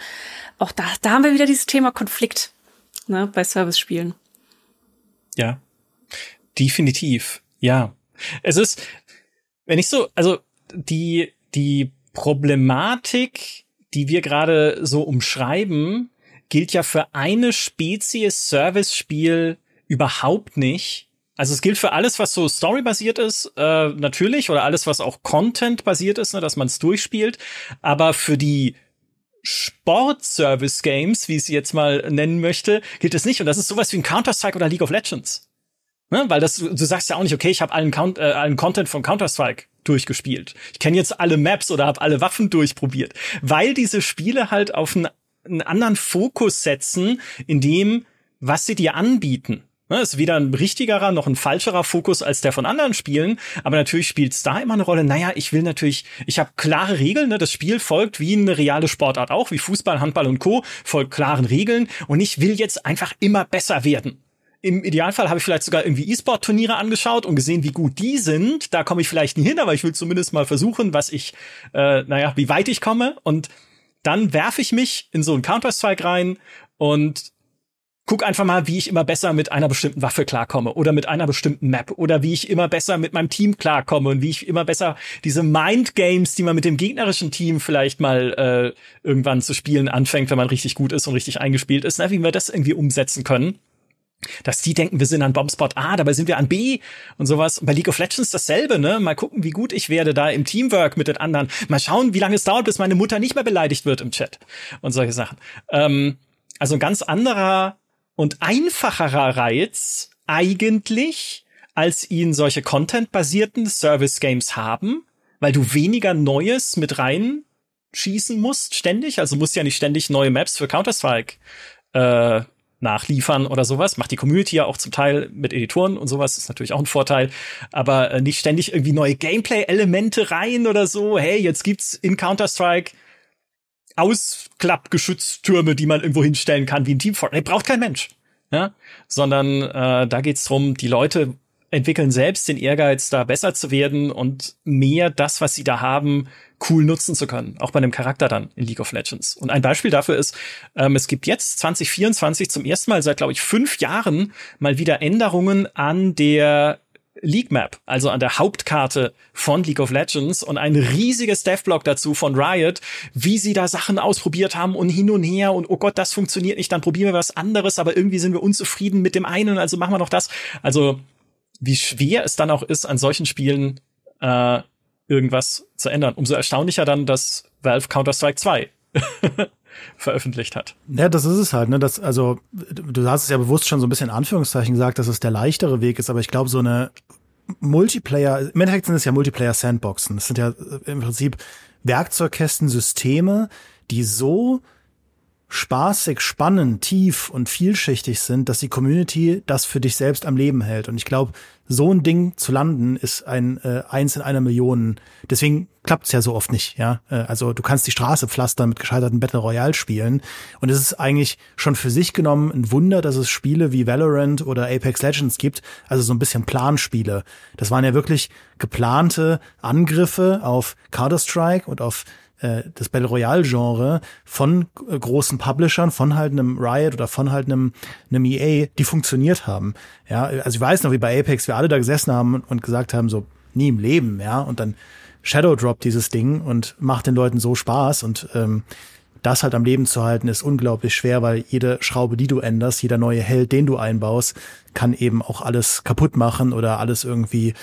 auch da, da haben wir wieder dieses Thema Konflikt, ne, bei Service-Spielen. Ja, definitiv, ja. Es ist, wenn ich so, also die, die Problematik, die wir gerade so umschreiben, gilt ja für eine Spezies Service-Spiel überhaupt nicht. Also es gilt für alles, was so storybasiert ist, äh, natürlich, oder alles, was auch Content-basiert ist, ne, dass man es durchspielt. Aber für die Sport-Service-Games, wie ich sie jetzt mal nennen möchte, gilt es nicht. Und das ist sowas wie ein Counter-Strike oder League of Legends. Ne? Weil das, du sagst ja auch nicht, okay, ich habe allen, Count, äh, allen Content von Counter-Strike durchgespielt. Ich kenne jetzt alle Maps oder habe alle Waffen durchprobiert. Weil diese Spiele halt auf einen, einen anderen Fokus setzen, in dem, was sie dir anbieten. Ne, ist weder ein richtigerer noch ein falscherer Fokus als der von anderen Spielen, aber natürlich spielt es da immer eine Rolle. Naja, ich will natürlich, ich habe klare Regeln, ne? das Spiel folgt wie eine reale Sportart auch, wie Fußball, Handball und Co. folgt klaren Regeln und ich will jetzt einfach immer besser werden. Im Idealfall habe ich vielleicht sogar irgendwie E-Sport-Turniere angeschaut und gesehen, wie gut die sind. Da komme ich vielleicht nie hin, aber ich will zumindest mal versuchen, was ich, äh, naja, wie weit ich komme. Und dann werfe ich mich in so einen Counter-Strike rein und guck einfach mal, wie ich immer besser mit einer bestimmten Waffe klarkomme oder mit einer bestimmten Map oder wie ich immer besser mit meinem Team klarkomme und wie ich immer besser diese Mind Games, die man mit dem gegnerischen Team vielleicht mal äh, irgendwann zu spielen anfängt, wenn man richtig gut ist und richtig eingespielt ist, ne, wie wir das irgendwie umsetzen können dass die denken, wir sind an Bombspot A, dabei sind wir an B und sowas. bei League of Legends dasselbe, ne? Mal gucken, wie gut ich werde da im Teamwork mit den anderen. Mal schauen, wie lange es dauert, bis meine Mutter nicht mehr beleidigt wird im Chat und solche Sachen. Ähm, also ein ganz anderer und einfacherer Reiz eigentlich, als ihn solche Content-basierten Service-Games haben, weil du weniger Neues mit rein schießen musst ständig. Also musst ja nicht ständig neue Maps für Counter-Strike äh, nachliefern oder sowas. Macht die Community ja auch zum Teil mit Editoren und sowas, ist natürlich auch ein Vorteil. Aber äh, nicht ständig irgendwie neue Gameplay-Elemente rein oder so. Hey, jetzt gibt's in Counter-Strike Ausklappgeschütztürme, die man irgendwo hinstellen kann, wie ein Team. Nee, braucht kein Mensch. Ja? Sondern äh, da geht's drum, die Leute entwickeln selbst den Ehrgeiz, da besser zu werden und mehr das, was sie da haben, cool nutzen zu können, auch bei einem Charakter dann in League of Legends. Und ein Beispiel dafür ist, ähm, es gibt jetzt 2024 zum ersten Mal seit, glaube ich, fünf Jahren mal wieder Änderungen an der League Map, also an der Hauptkarte von League of Legends und ein riesiges Devblog dazu von Riot, wie sie da Sachen ausprobiert haben und hin und her und oh Gott, das funktioniert nicht, dann probieren wir was anderes, aber irgendwie sind wir unzufrieden mit dem einen, also machen wir noch das. Also wie schwer es dann auch ist, an solchen Spielen äh, irgendwas zu ändern. Umso erstaunlicher dann, dass Valve Counter-Strike 2 veröffentlicht hat. Ja, das ist es halt, ne? Das, also, du hast es ja bewusst schon so ein bisschen in Anführungszeichen gesagt, dass es der leichtere Weg ist, aber ich glaube, so eine Multiplayer, im Endeffekt sind es ja Multiplayer-Sandboxen. Das sind ja im Prinzip Werkzeugkästen, Systeme, die so spaßig, spannend, tief und vielschichtig sind, dass die Community das für dich selbst am Leben hält. Und ich glaube, so ein Ding zu landen ist ein äh, eins in einer Million. Deswegen klappt es ja so oft nicht. Ja, äh, also du kannst die Straße pflastern mit gescheiterten Battle Royale Spielen. Und es ist eigentlich schon für sich genommen ein Wunder, dass es Spiele wie Valorant oder Apex Legends gibt. Also so ein bisschen Planspiele. Das waren ja wirklich geplante Angriffe auf Counter Strike und auf äh, das Battle Royale Genre von äh, großen Publishern, von halt einem Riot oder von halt einem, einem EA, die funktioniert haben. Ja, also ich weiß noch, wie bei Apex wir alle da gesessen haben und gesagt haben, so nie im Leben, ja, und dann Shadow Drop dieses Ding und macht den Leuten so Spaß und ähm, das halt am Leben zu halten, ist unglaublich schwer, weil jede Schraube, die du änderst, jeder neue Held, den du einbaust, kann eben auch alles kaputt machen oder alles irgendwie,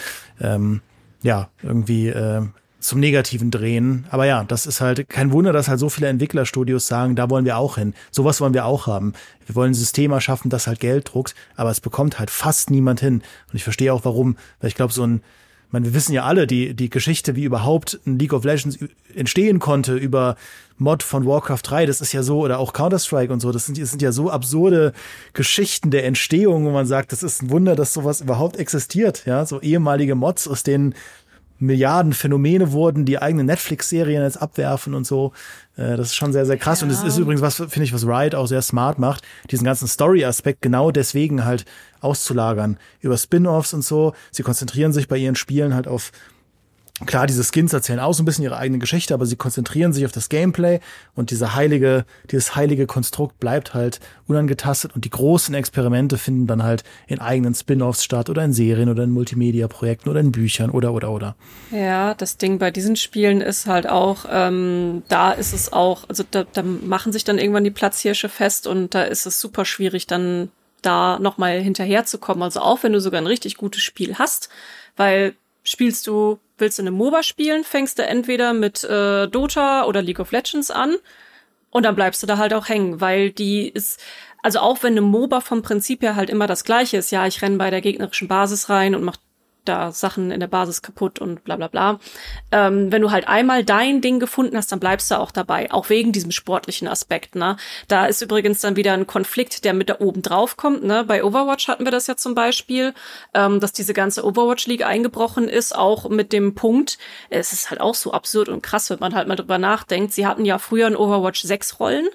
ähm, ja, irgendwie äh, zum Negativen drehen. Aber ja, das ist halt kein Wunder, dass halt so viele Entwicklerstudios sagen, da wollen wir auch hin. Sowas wollen wir auch haben. Wir wollen ein System erschaffen, das halt Geld druckt, aber es bekommt halt fast niemand hin. Und ich verstehe auch warum, weil ich glaube, so ein, ich meine, wir wissen ja alle, die, die Geschichte, wie überhaupt ein League of Legends entstehen konnte über Mod von Warcraft 3, das ist ja so, oder auch Counter-Strike und so, das sind, das sind ja so absurde Geschichten der Entstehung, wo man sagt, das ist ein Wunder, dass sowas überhaupt existiert, ja, so ehemalige Mods, aus denen Milliarden Phänomene wurden, die eigene Netflix-Serien jetzt abwerfen und so. Äh, das ist schon sehr, sehr krass. Ja. Und es ist übrigens was, finde ich, was Riot auch sehr smart macht, diesen ganzen Story-Aspekt genau deswegen halt auszulagern. Über Spin-offs und so. Sie konzentrieren sich bei ihren Spielen halt auf Klar, diese Skins erzählen auch so ein bisschen ihre eigene Geschichte, aber sie konzentrieren sich auf das Gameplay und dieser heilige, dieses heilige Konstrukt bleibt halt unangetastet und die großen Experimente finden dann halt in eigenen Spin-offs statt oder in Serien oder in Multimedia-Projekten oder in Büchern oder oder oder. Ja, das Ding bei diesen Spielen ist halt auch, ähm, da ist es auch, also da, da machen sich dann irgendwann die Platzhirsche fest und da ist es super schwierig, dann da nochmal hinterherzukommen. Also auch wenn du sogar ein richtig gutes Spiel hast, weil spielst du willst du eine MOBA spielen, fängst du entweder mit äh, Dota oder League of Legends an und dann bleibst du da halt auch hängen, weil die ist, also auch wenn eine MOBA vom Prinzip her halt immer das gleiche ist, ja, ich renn bei der gegnerischen Basis rein und mach da Sachen in der Basis kaputt und bla bla bla. Ähm, wenn du halt einmal dein Ding gefunden hast, dann bleibst du auch dabei, auch wegen diesem sportlichen Aspekt. Ne? Da ist übrigens dann wieder ein Konflikt, der mit da oben drauf kommt. Ne? Bei Overwatch hatten wir das ja zum Beispiel, ähm, dass diese ganze Overwatch League eingebrochen ist, auch mit dem Punkt, es ist halt auch so absurd und krass, wenn man halt mal drüber nachdenkt. Sie hatten ja früher in Overwatch sechs Rollen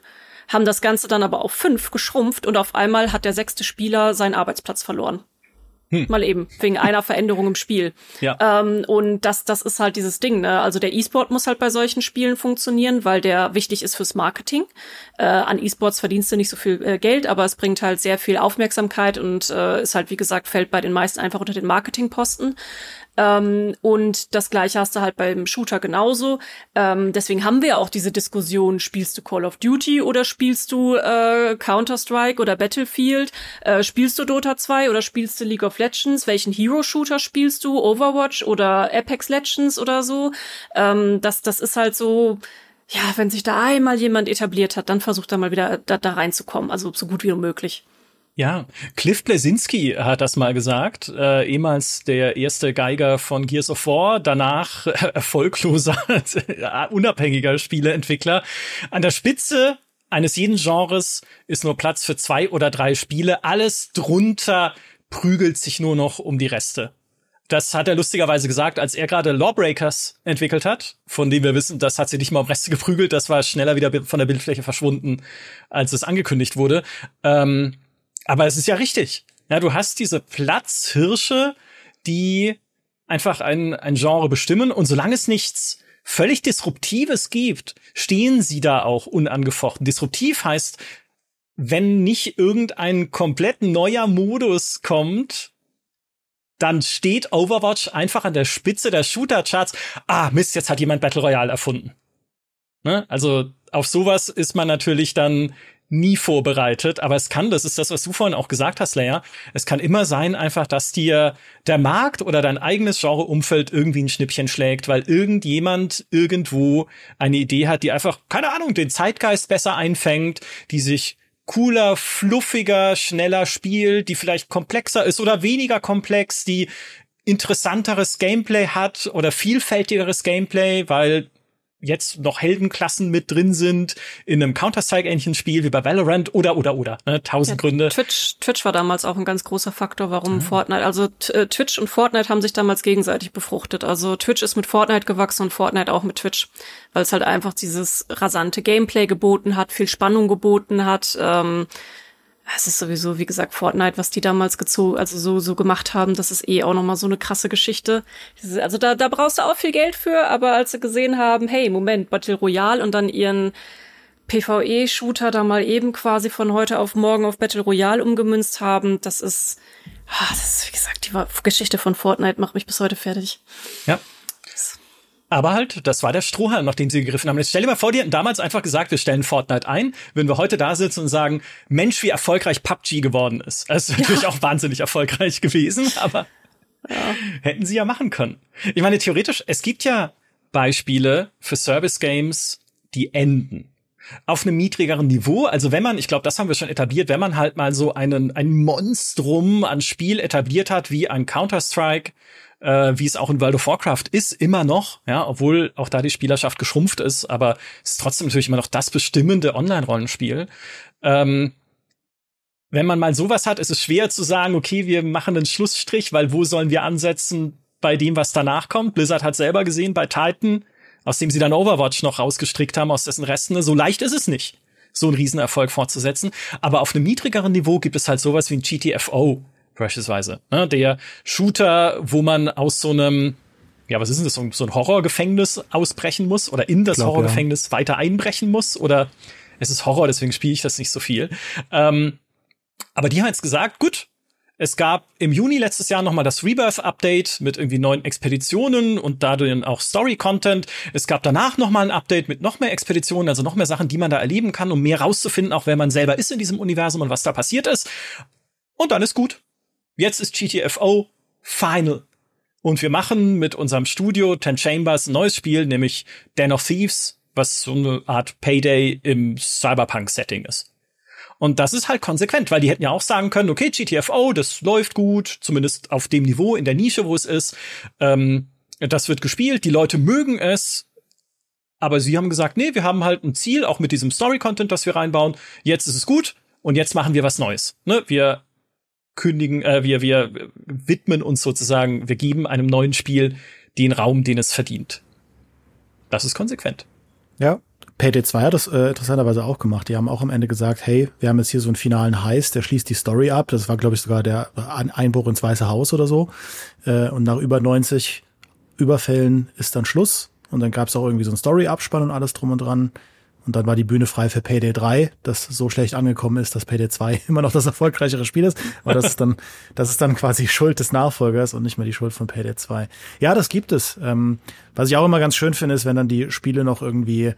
haben das Ganze dann aber auf fünf geschrumpft und auf einmal hat der sechste Spieler seinen Arbeitsplatz verloren. Hm. Mal eben, wegen einer Veränderung im Spiel. Ja. Ähm, und das, das ist halt dieses Ding, ne? Also der E-Sport muss halt bei solchen Spielen funktionieren, weil der wichtig ist fürs Marketing. Äh, an E-Sports verdienst du nicht so viel äh, Geld, aber es bringt halt sehr viel Aufmerksamkeit und äh, ist halt, wie gesagt, fällt bei den meisten einfach unter den Marketingposten. Ähm, und das gleiche hast du halt beim Shooter genauso. Ähm, deswegen haben wir auch diese Diskussion, spielst du Call of Duty oder spielst du äh, Counter-Strike oder Battlefield? Äh, spielst du Dota 2 oder spielst du League of Legends? Welchen Hero-Shooter spielst du? Overwatch oder Apex Legends oder so? Ähm, das, das ist halt so, ja, wenn sich da einmal jemand etabliert hat, dann versucht er mal wieder da, da reinzukommen, also so gut wie möglich. Ja, Cliff Blesinski hat das mal gesagt, äh, ehemals der erste Geiger von Gears of War, danach äh, erfolgloser, unabhängiger Spieleentwickler. An der Spitze eines jeden Genres ist nur Platz für zwei oder drei Spiele. Alles drunter prügelt sich nur noch um die Reste. Das hat er lustigerweise gesagt, als er gerade Lawbreakers entwickelt hat, von dem wir wissen, das hat sie nicht mal um Reste geprügelt, das war schneller wieder von der Bildfläche verschwunden, als es angekündigt wurde. Ähm, aber es ist ja richtig. Ja, du hast diese Platzhirsche, die einfach ein, ein Genre bestimmen und solange es nichts völlig Disruptives gibt, stehen sie da auch unangefochten. Disruptiv heißt, wenn nicht irgendein komplett neuer Modus kommt, dann steht Overwatch einfach an der Spitze der Shooter-Charts. Ah, Mist, jetzt hat jemand Battle Royale erfunden. Ne? Also auf sowas ist man natürlich dann nie vorbereitet, aber es kann, das ist das, was du vorhin auch gesagt hast, Leia, es kann immer sein einfach, dass dir der Markt oder dein eigenes Genreumfeld irgendwie ein Schnippchen schlägt, weil irgendjemand irgendwo eine Idee hat, die einfach, keine Ahnung, den Zeitgeist besser einfängt, die sich cooler, fluffiger, schneller spielt, die vielleicht komplexer ist oder weniger komplex, die interessanteres Gameplay hat oder vielfältigeres Gameplay, weil jetzt noch Heldenklassen mit drin sind, in einem Counter-Strike-ähnlichen Spiel wie bei Valorant oder, oder, oder. Ne? Tausend ja, Gründe. Twitch, Twitch war damals auch ein ganz großer Faktor, warum mhm. Fortnite, also äh, Twitch und Fortnite haben sich damals gegenseitig befruchtet. Also Twitch ist mit Fortnite gewachsen und Fortnite auch mit Twitch, weil es halt einfach dieses rasante Gameplay geboten hat, viel Spannung geboten hat, ähm, es ist sowieso, wie gesagt, Fortnite, was die damals gezogen, also so, so gemacht haben, das ist eh auch nochmal so eine krasse Geschichte. Also da, da brauchst du auch viel Geld für, aber als sie gesehen haben, hey, Moment, Battle Royale und dann ihren PvE-Shooter da mal eben quasi von heute auf morgen auf Battle Royale umgemünzt haben, das ist, ah, das ist, wie gesagt, die Geschichte von Fortnite macht mich bis heute fertig. Ja, aber halt, das war der Strohhalm, nach dem sie gegriffen haben. Jetzt stell dir mal vor, die hätten damals einfach gesagt, wir stellen Fortnite ein, würden wir heute da sitzen und sagen, Mensch, wie erfolgreich PUBG geworden ist. Das ist natürlich ja. auch wahnsinnig erfolgreich gewesen, aber ja. hätten sie ja machen können. Ich meine, theoretisch, es gibt ja Beispiele für Service Games, die enden auf einem niedrigeren Niveau. Also wenn man, ich glaube, das haben wir schon etabliert, wenn man halt mal so einen, ein Monstrum an Spiel etabliert hat, wie ein Counter-Strike äh, wie es auch in World of Warcraft ist, immer noch, ja, obwohl auch da die Spielerschaft geschrumpft ist, aber es ist trotzdem natürlich immer noch das bestimmende Online-Rollenspiel. Ähm, wenn man mal sowas hat, ist es schwer zu sagen, okay, wir machen einen Schlussstrich, weil wo sollen wir ansetzen bei dem, was danach kommt? Blizzard hat selber gesehen bei Titan, aus dem sie dann Overwatch noch rausgestrickt haben, aus dessen Resten. So leicht ist es nicht, so einen Riesenerfolg fortzusetzen. Aber auf einem niedrigeren Niveau gibt es halt sowas wie ein GTFO, beispielsweise. Ne? Der Shooter, wo man aus so einem ja, was ist denn das, so ein Horrorgefängnis ausbrechen muss oder in das Glaub, Horrorgefängnis ja. weiter einbrechen muss oder es ist Horror, deswegen spiele ich das nicht so viel. Ähm, aber die haben jetzt gesagt, gut, es gab im Juni letztes Jahr nochmal das Rebirth-Update mit irgendwie neuen Expeditionen und dadurch auch Story-Content. Es gab danach nochmal ein Update mit noch mehr Expeditionen, also noch mehr Sachen, die man da erleben kann, um mehr rauszufinden, auch wer man selber ist in diesem Universum und was da passiert ist. Und dann ist gut. Jetzt ist GTFO final. Und wir machen mit unserem Studio Ten Chambers ein neues Spiel, nämlich Den of Thieves, was so eine Art Payday im Cyberpunk-Setting ist. Und das ist halt konsequent, weil die hätten ja auch sagen können, okay, GTFO, das läuft gut, zumindest auf dem Niveau, in der Nische, wo es ist. Ähm, das wird gespielt, die Leute mögen es. Aber sie haben gesagt, nee, wir haben halt ein Ziel, auch mit diesem Story-Content, das wir reinbauen. Jetzt ist es gut und jetzt machen wir was Neues. Ne? Wir kündigen, äh, wir, wir widmen uns sozusagen, wir geben einem neuen Spiel den Raum, den es verdient. Das ist konsequent. Ja, Payday 2 hat das äh, interessanterweise auch gemacht. Die haben auch am Ende gesagt, hey, wir haben jetzt hier so einen finalen Heist, der schließt die Story ab. Das war, glaube ich, sogar der Einbruch ins Weiße Haus oder so. Äh, und nach über 90 Überfällen ist dann Schluss. Und dann gab es auch irgendwie so einen Story-Abspann und alles drum und dran. Und dann war die Bühne frei für Payday 3, das so schlecht angekommen ist, dass Payday 2 immer noch das erfolgreichere Spiel ist. Aber das ist dann, das ist dann quasi Schuld des Nachfolgers und nicht mehr die Schuld von Payday 2. Ja, das gibt es. Ähm, was ich auch immer ganz schön finde, ist, wenn dann die Spiele noch irgendwie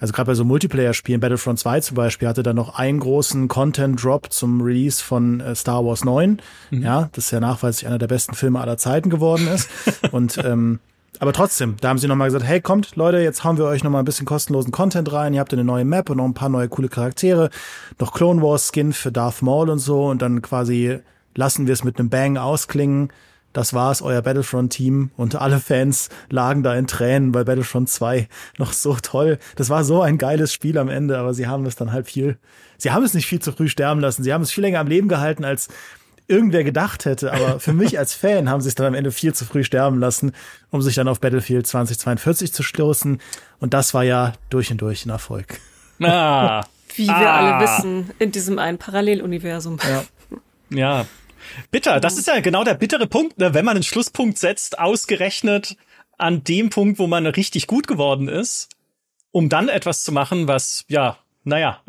also gerade bei so Multiplayer-Spielen, Battlefront 2 zum Beispiel, hatte dann noch einen großen Content-Drop zum Release von äh, Star Wars 9. Mhm. Ja, das ist ja nachweislich einer der besten Filme aller Zeiten geworden ist. und ähm, aber trotzdem, da haben sie nochmal gesagt, hey, kommt, Leute, jetzt hauen wir euch nochmal ein bisschen kostenlosen Content rein. Ihr habt eine neue Map und noch ein paar neue coole Charaktere. Noch Clone Wars Skin für Darth Maul und so. Und dann quasi lassen wir es mit einem Bang ausklingen. Das war's, euer Battlefront-Team. Und alle Fans lagen da in Tränen, weil Battlefront 2 noch so toll. Das war so ein geiles Spiel am Ende, aber sie haben es dann halt viel, sie haben es nicht viel zu früh sterben lassen. Sie haben es viel länger am Leben gehalten, als irgendwer gedacht hätte. Aber für mich als Fan haben sie es dann am Ende viel zu früh sterben lassen, um sich dann auf Battlefield 2042 zu stoßen. Und das war ja durch und durch ein Erfolg. Ah. Wie wir ah. alle wissen, in diesem einen Paralleluniversum. Ja. ja. Bitter, das ist ja genau der bittere Punkt, ne? wenn man einen Schlusspunkt setzt, ausgerechnet an dem Punkt, wo man richtig gut geworden ist, um dann etwas zu machen, was, ja, naja,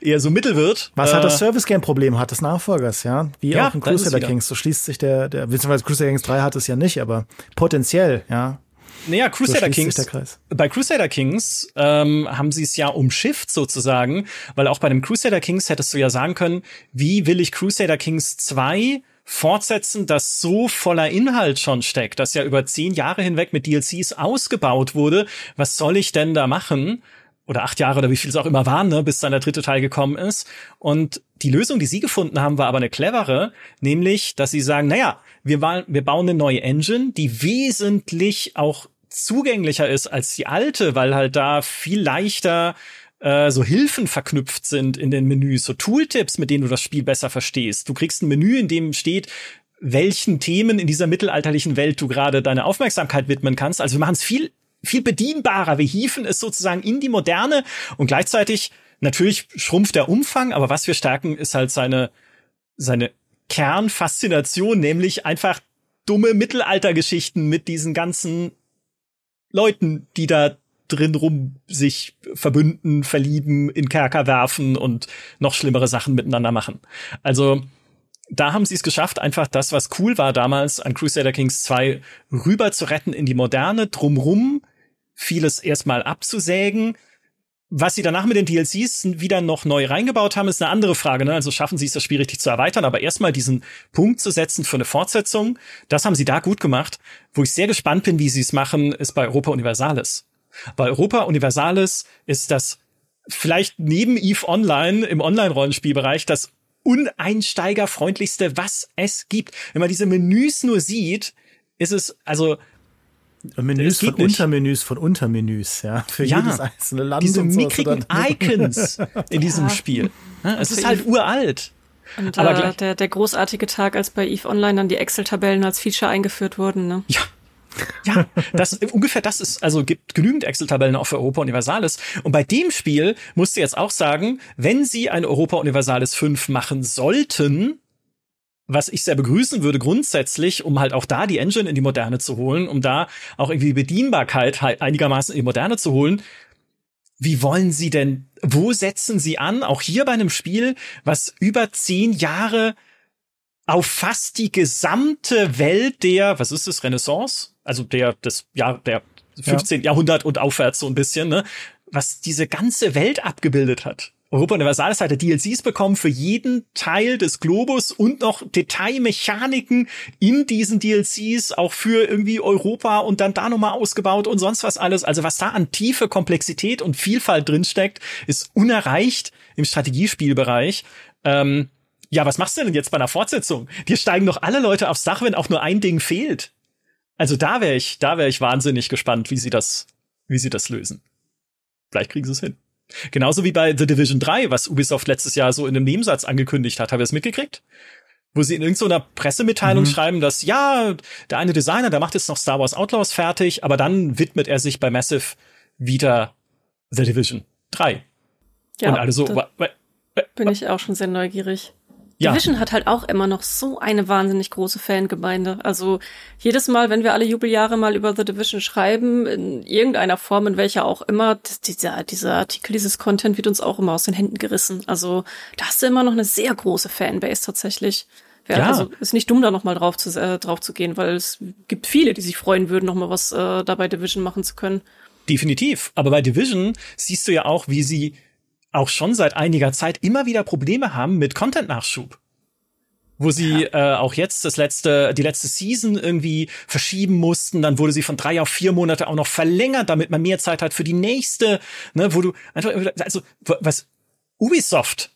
eher so mittel wird. Was äh, hat das Service Game Problem hat des Nachfolgers, ja? Wie ja, auch in Crusader Kings. So schließt sich der, der, beziehungsweise Crusader Kings 3 hat es ja nicht, aber potenziell, ja. Naja, Crusader so Kings. Bei Crusader Kings ähm, haben sie es ja umschifft sozusagen, weil auch bei dem Crusader Kings hättest du ja sagen können, wie will ich Crusader Kings 2 fortsetzen, das so voller Inhalt schon steckt, das ja über zehn Jahre hinweg mit DLCs ausgebaut wurde. Was soll ich denn da machen? Oder acht Jahre oder wie viel es auch immer waren, ne, bis dann der dritte Teil gekommen ist. Und die Lösung, die sie gefunden haben, war aber eine clevere, nämlich, dass sie sagen, naja, wir, wir bauen eine neue Engine, die wesentlich auch zugänglicher ist als die alte, weil halt da viel leichter äh, so Hilfen verknüpft sind in den Menüs, so Tooltips, mit denen du das Spiel besser verstehst. Du kriegst ein Menü, in dem steht, welchen Themen in dieser mittelalterlichen Welt du gerade deine Aufmerksamkeit widmen kannst. Also wir machen es viel viel bedienbarer. Wir hieven es sozusagen in die Moderne und gleichzeitig natürlich schrumpft der Umfang, aber was wir stärken, ist halt seine seine Kernfaszination, nämlich einfach dumme Mittelaltergeschichten mit diesen ganzen Leuten, die da drin rum sich verbünden, verlieben, in Kerker werfen und noch schlimmere Sachen miteinander machen. Also da haben sie es geschafft, einfach das, was cool war damals an Crusader Kings 2 rüber zu retten in die Moderne, drumrum vieles erstmal abzusägen. Was sie danach mit den DLCs wieder noch neu reingebaut haben, ist eine andere Frage. Ne? Also schaffen sie es, das Spiel richtig zu erweitern, aber erstmal diesen Punkt zu setzen für eine Fortsetzung, das haben sie da gut gemacht. Wo ich sehr gespannt bin, wie sie es machen, ist bei Europa Universalis. Bei Europa Universalis ist das vielleicht neben EVE Online im Online-Rollenspielbereich das uneinsteigerfreundlichste, was es gibt. Wenn man diese Menüs nur sieht, ist es, also Menüs von nicht. Untermenüs von Untermenüs, ja. Für ja, jedes einzelne Land. Diese mickrigen Icons in diesem Spiel. Ja, es ist halt uralt. Und Aber äh, der, der großartige Tag, als bei EVE Online dann die Excel-Tabellen als Feature eingeführt wurden, ne? Ja, ja, das ungefähr das ist, also gibt genügend Excel-Tabellen auch für Europa Universalis. Und bei dem Spiel musst du jetzt auch sagen, wenn sie ein Europa Universalis 5 machen sollten, was ich sehr begrüßen würde grundsätzlich, um halt auch da die Engine in die Moderne zu holen, um da auch irgendwie Bedienbarkeit halt einigermaßen in die Moderne zu holen. Wie wollen Sie denn, wo setzen Sie an? Auch hier bei einem Spiel, was über zehn Jahre auf fast die gesamte Welt der, was ist das, Renaissance? Also der, des, ja, der 15. Ja. Jahrhundert und aufwärts so ein bisschen, ne? Was diese ganze Welt abgebildet hat. Europa Universalis hatte DLCs bekommen für jeden Teil des Globus und noch Detailmechaniken in diesen DLCs, auch für irgendwie Europa und dann da nochmal ausgebaut und sonst was alles. Also was da an tiefe Komplexität und Vielfalt drinsteckt, ist unerreicht im Strategiespielbereich. Ähm, ja, was machst du denn jetzt bei einer Fortsetzung? Dir steigen doch alle Leute aufs Dach, wenn auch nur ein Ding fehlt. Also da wäre ich, da wäre ich wahnsinnig gespannt, wie sie das, wie sie das lösen. Vielleicht kriegen sie es hin. Genauso wie bei The Division 3, was Ubisoft letztes Jahr so in einem Nebensatz angekündigt hat. Habt ihr es mitgekriegt? Wo sie in irgendeiner Pressemitteilung mhm. schreiben, dass ja, der eine Designer, der macht jetzt noch Star Wars Outlaws fertig, aber dann widmet er sich bei Massive wieder The Division 3. Ja, Und alle so, bin ich auch schon sehr neugierig. Ja. Division hat halt auch immer noch so eine wahnsinnig große Fangemeinde. Also jedes Mal, wenn wir alle Jubeljahre mal über The Division schreiben, in irgendeiner Form, in welcher auch immer, dieser, dieser Artikel, dieses Content wird uns auch immer aus den Händen gerissen. Also da hast du immer noch eine sehr große Fanbase tatsächlich. Ja, ja. Also ist nicht dumm, da noch mal drauf zu, äh, drauf zu gehen, weil es gibt viele, die sich freuen würden, noch mal was äh, dabei Division machen zu können. Definitiv. Aber bei Division siehst du ja auch, wie sie auch schon seit einiger Zeit immer wieder Probleme haben mit Content-Nachschub wo sie ja. äh, auch jetzt das letzte, die letzte Season irgendwie verschieben mussten. Dann wurde sie von drei auf vier Monate auch noch verlängert, damit man mehr Zeit hat für die nächste. Ne, wo du einfach, also was Ubisoft,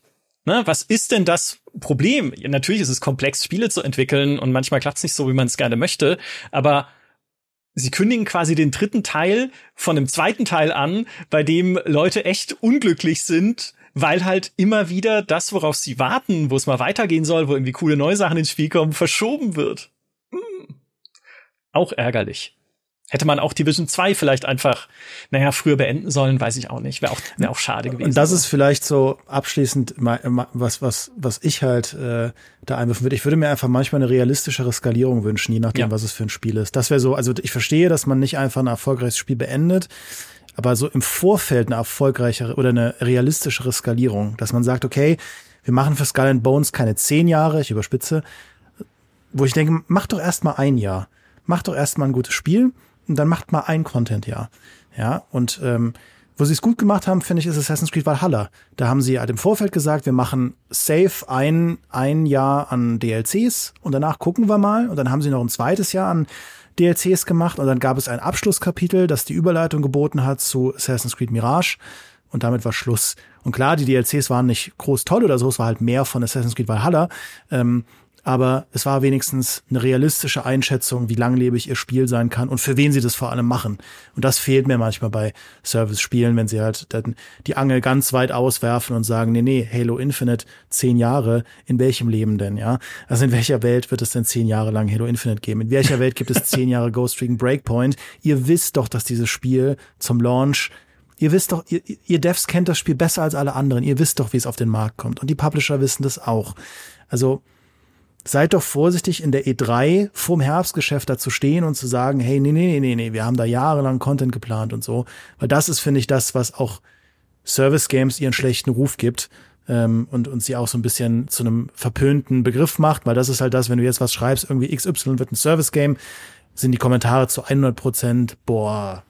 ne, was ist denn das Problem? Ja, natürlich ist es komplex, Spiele zu entwickeln und manchmal klappt es nicht so, wie man es gerne möchte, aber Sie kündigen quasi den dritten Teil von dem zweiten Teil an, bei dem Leute echt unglücklich sind, weil halt immer wieder das, worauf sie warten, wo es mal weitergehen soll, wo irgendwie coole neue Sachen ins Spiel kommen, verschoben wird. Hm. Auch ärgerlich. Hätte man auch Division 2 vielleicht einfach, naja, früher beenden sollen, weiß ich auch nicht. Wäre auch, wär auch schade gewesen. Und das ist vielleicht so abschließend was, was, was ich halt äh, da einwerfen würde. Ich würde mir einfach manchmal eine realistischere Skalierung wünschen, je nachdem, ja. was es für ein Spiel ist. Das wäre so, also ich verstehe, dass man nicht einfach ein erfolgreiches Spiel beendet, aber so im Vorfeld eine erfolgreichere oder eine realistischere Skalierung, dass man sagt, okay, wir machen für Skull and Bones keine zehn Jahre, ich überspitze, wo ich denke, mach doch erst mal ein Jahr. Mach doch erst mal ein gutes Spiel und dann macht mal ein Content-Jahr. Ja, und ähm, wo sie es gut gemacht haben, finde ich, ist Assassin's Creed Valhalla. Da haben sie halt im Vorfeld gesagt, wir machen safe ein, ein Jahr an DLCs und danach gucken wir mal. Und dann haben sie noch ein zweites Jahr an DLCs gemacht und dann gab es ein Abschlusskapitel, das die Überleitung geboten hat zu Assassin's Creed Mirage und damit war Schluss. Und klar, die DLCs waren nicht groß toll oder so, es war halt mehr von Assassin's Creed Valhalla. Ähm, aber es war wenigstens eine realistische Einschätzung, wie langlebig ihr Spiel sein kann und für wen sie das vor allem machen. Und das fehlt mir manchmal bei Service-Spielen, wenn sie halt dann die Angel ganz weit auswerfen und sagen, nee, nee, Halo Infinite, zehn Jahre, in welchem Leben denn, ja? Also in welcher Welt wird es denn zehn Jahre lang Halo Infinite geben? In welcher Welt gibt es zehn Jahre Ghost Recon Breakpoint? Ihr wisst doch, dass dieses Spiel zum Launch Ihr wisst doch, ihr, ihr Devs kennt das Spiel besser als alle anderen. Ihr wisst doch, wie es auf den Markt kommt. Und die Publisher wissen das auch. Also, seid doch vorsichtig in der E3 vorm Herbstgeschäft da zu stehen und zu sagen, hey, nee, nee, nee, nee, wir haben da jahrelang Content geplant und so. Weil das ist, finde ich, das, was auch Service Games ihren schlechten Ruf gibt ähm, und, und sie auch so ein bisschen zu einem verpönten Begriff macht, weil das ist halt das, wenn du jetzt was schreibst, irgendwie XY wird ein Service Game, sind die Kommentare zu 100 Prozent, boah,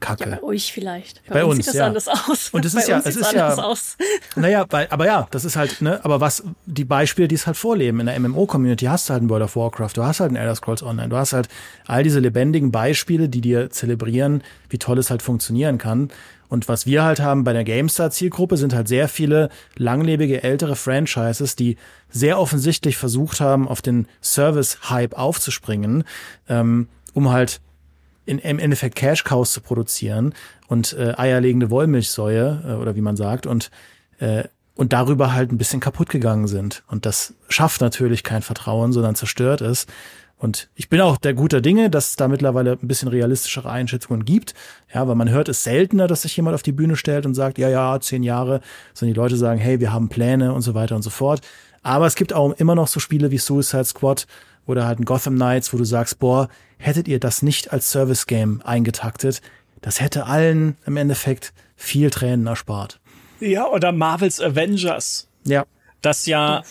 Kacke. Ja, bei euch vielleicht. Bei, bei uns, sieht das ja. anders aus. Und das ist ja, es ist ja, aus. naja, bei, aber ja, das ist halt, ne, aber was, die Beispiele, die es halt vorleben, in der MMO-Community hast du halt ein World of Warcraft, du hast halt ein Elder Scrolls Online, du hast halt all diese lebendigen Beispiele, die dir zelebrieren, wie toll es halt funktionieren kann. Und was wir halt haben bei der GameStar-Zielgruppe sind halt sehr viele langlebige ältere Franchises, die sehr offensichtlich versucht haben, auf den Service-Hype aufzuspringen, ähm, um halt in, im Endeffekt Cash Cows zu produzieren und äh, eierlegende Wollmilchsäue äh, oder wie man sagt und äh, und darüber halt ein bisschen kaputt gegangen sind und das schafft natürlich kein Vertrauen, sondern zerstört es. Und ich bin auch der guter Dinge, dass es da mittlerweile ein bisschen realistischere Einschätzungen gibt. Ja, weil man hört es seltener, dass sich jemand auf die Bühne stellt und sagt, ja, ja, zehn Jahre, sondern die Leute sagen, hey, wir haben Pläne und so weiter und so fort. Aber es gibt auch immer noch so Spiele wie Suicide Squad oder halt ein Gotham Knights, wo du sagst, boah, hättet ihr das nicht als Service Game eingetaktet, das hätte allen im Endeffekt viel Tränen erspart. Ja, oder Marvels Avengers. Ja. Das ja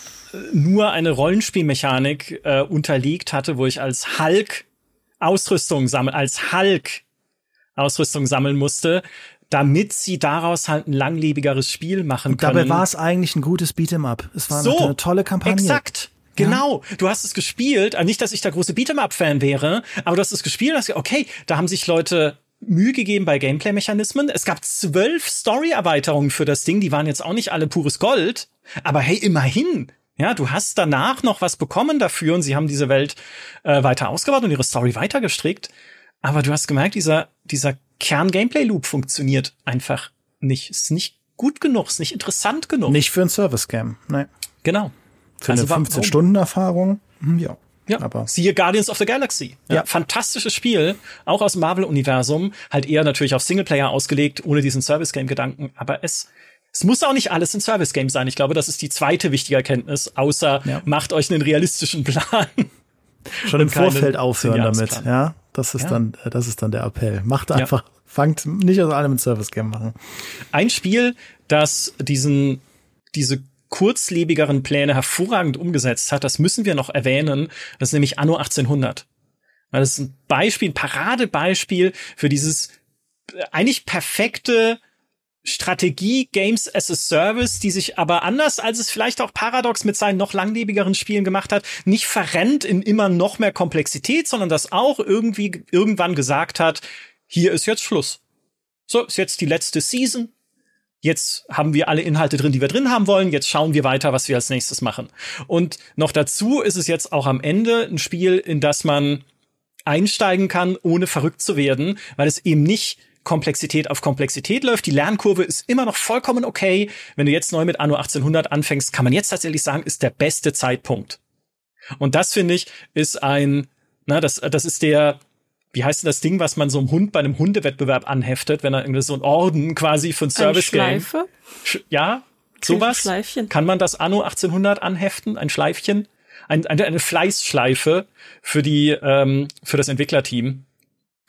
nur eine Rollenspielmechanik äh, unterlegt hatte, wo ich als Hulk Ausrüstung sammeln, als Hulk Ausrüstung sammeln musste, damit sie daraus halt ein langlebigeres Spiel machen können. Dabei war es eigentlich ein gutes Beat'em Up. Es war so, eine tolle Kampagne. Exakt. Genau, du hast es gespielt, äh, nicht, dass ich der große Beat'em-up-Fan wäre, aber du hast es gespielt und hast gesagt, okay, da haben sich Leute Mühe gegeben bei Gameplay-Mechanismen. Es gab zwölf Story-Erweiterungen für das Ding, die waren jetzt auch nicht alle pures Gold, aber hey, immerhin. Ja, du hast danach noch was bekommen dafür und sie haben diese Welt äh, weiter ausgebaut und ihre Story weiter gestrickt. Aber du hast gemerkt, dieser, dieser Kern-Gameplay-Loop funktioniert einfach nicht. Ist nicht gut genug, ist nicht interessant genug. Nicht für ein Service-Game, ne. Genau. Für also eine 15-Stunden-Erfahrung, hm, ja. Ja, aber siehe Guardians of the Galaxy. Ja. ja. Fantastisches Spiel, auch aus Marvel-Universum, halt eher natürlich auf Singleplayer ausgelegt, ohne diesen Service-Game-Gedanken, aber es es muss auch nicht alles ein Service-Game sein. Ich glaube, das ist die zweite wichtige Erkenntnis, außer ja. macht euch einen realistischen Plan. Schon im Vorfeld aufhören damit, ja. Das ist ja. dann, das ist dann der Appell. Macht einfach, ja. fangt nicht aus allem ein Service-Game machen. Ein Spiel, das diesen, diese kurzlebigeren Pläne hervorragend umgesetzt hat, das müssen wir noch erwähnen. Das ist nämlich Anno 1800. Das ist ein Beispiel, ein Paradebeispiel für dieses äh, eigentlich perfekte Strategie Games as a Service, die sich aber anders als es vielleicht auch Paradox mit seinen noch langlebigeren Spielen gemacht hat, nicht verrennt in immer noch mehr Komplexität, sondern das auch irgendwie irgendwann gesagt hat, hier ist jetzt Schluss. So, ist jetzt die letzte Season jetzt haben wir alle Inhalte drin, die wir drin haben wollen, jetzt schauen wir weiter, was wir als nächstes machen. Und noch dazu ist es jetzt auch am Ende ein Spiel, in das man einsteigen kann, ohne verrückt zu werden, weil es eben nicht Komplexität auf Komplexität läuft. Die Lernkurve ist immer noch vollkommen okay. Wenn du jetzt neu mit Anno 1800 anfängst, kann man jetzt tatsächlich sagen, ist der beste Zeitpunkt. Und das finde ich ist ein, na, das, das ist der, wie heißt denn das Ding, was man so einem Hund bei einem Hundewettbewerb anheftet, wenn er irgendwie so ein Orden quasi ein Service Game. Schleife? Ja, sowas. Kann man das Anno 1800 anheften, ein Schleifchen, ein, eine, eine Fleißschleife für die ähm, für das Entwicklerteam,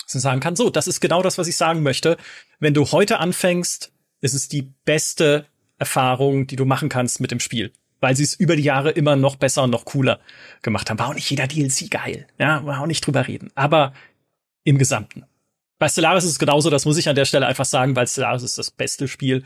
dass man sagen kann, so, das ist genau das, was ich sagen möchte. Wenn du heute anfängst, ist es die beste Erfahrung, die du machen kannst mit dem Spiel weil sie es über die Jahre immer noch besser und noch cooler gemacht haben. War auch nicht jeder DLC geil, ja, war auch nicht drüber reden. Aber im Gesamten. Bei Stellaris ist es genauso, das muss ich an der Stelle einfach sagen, weil Stellaris ist das beste Spiel,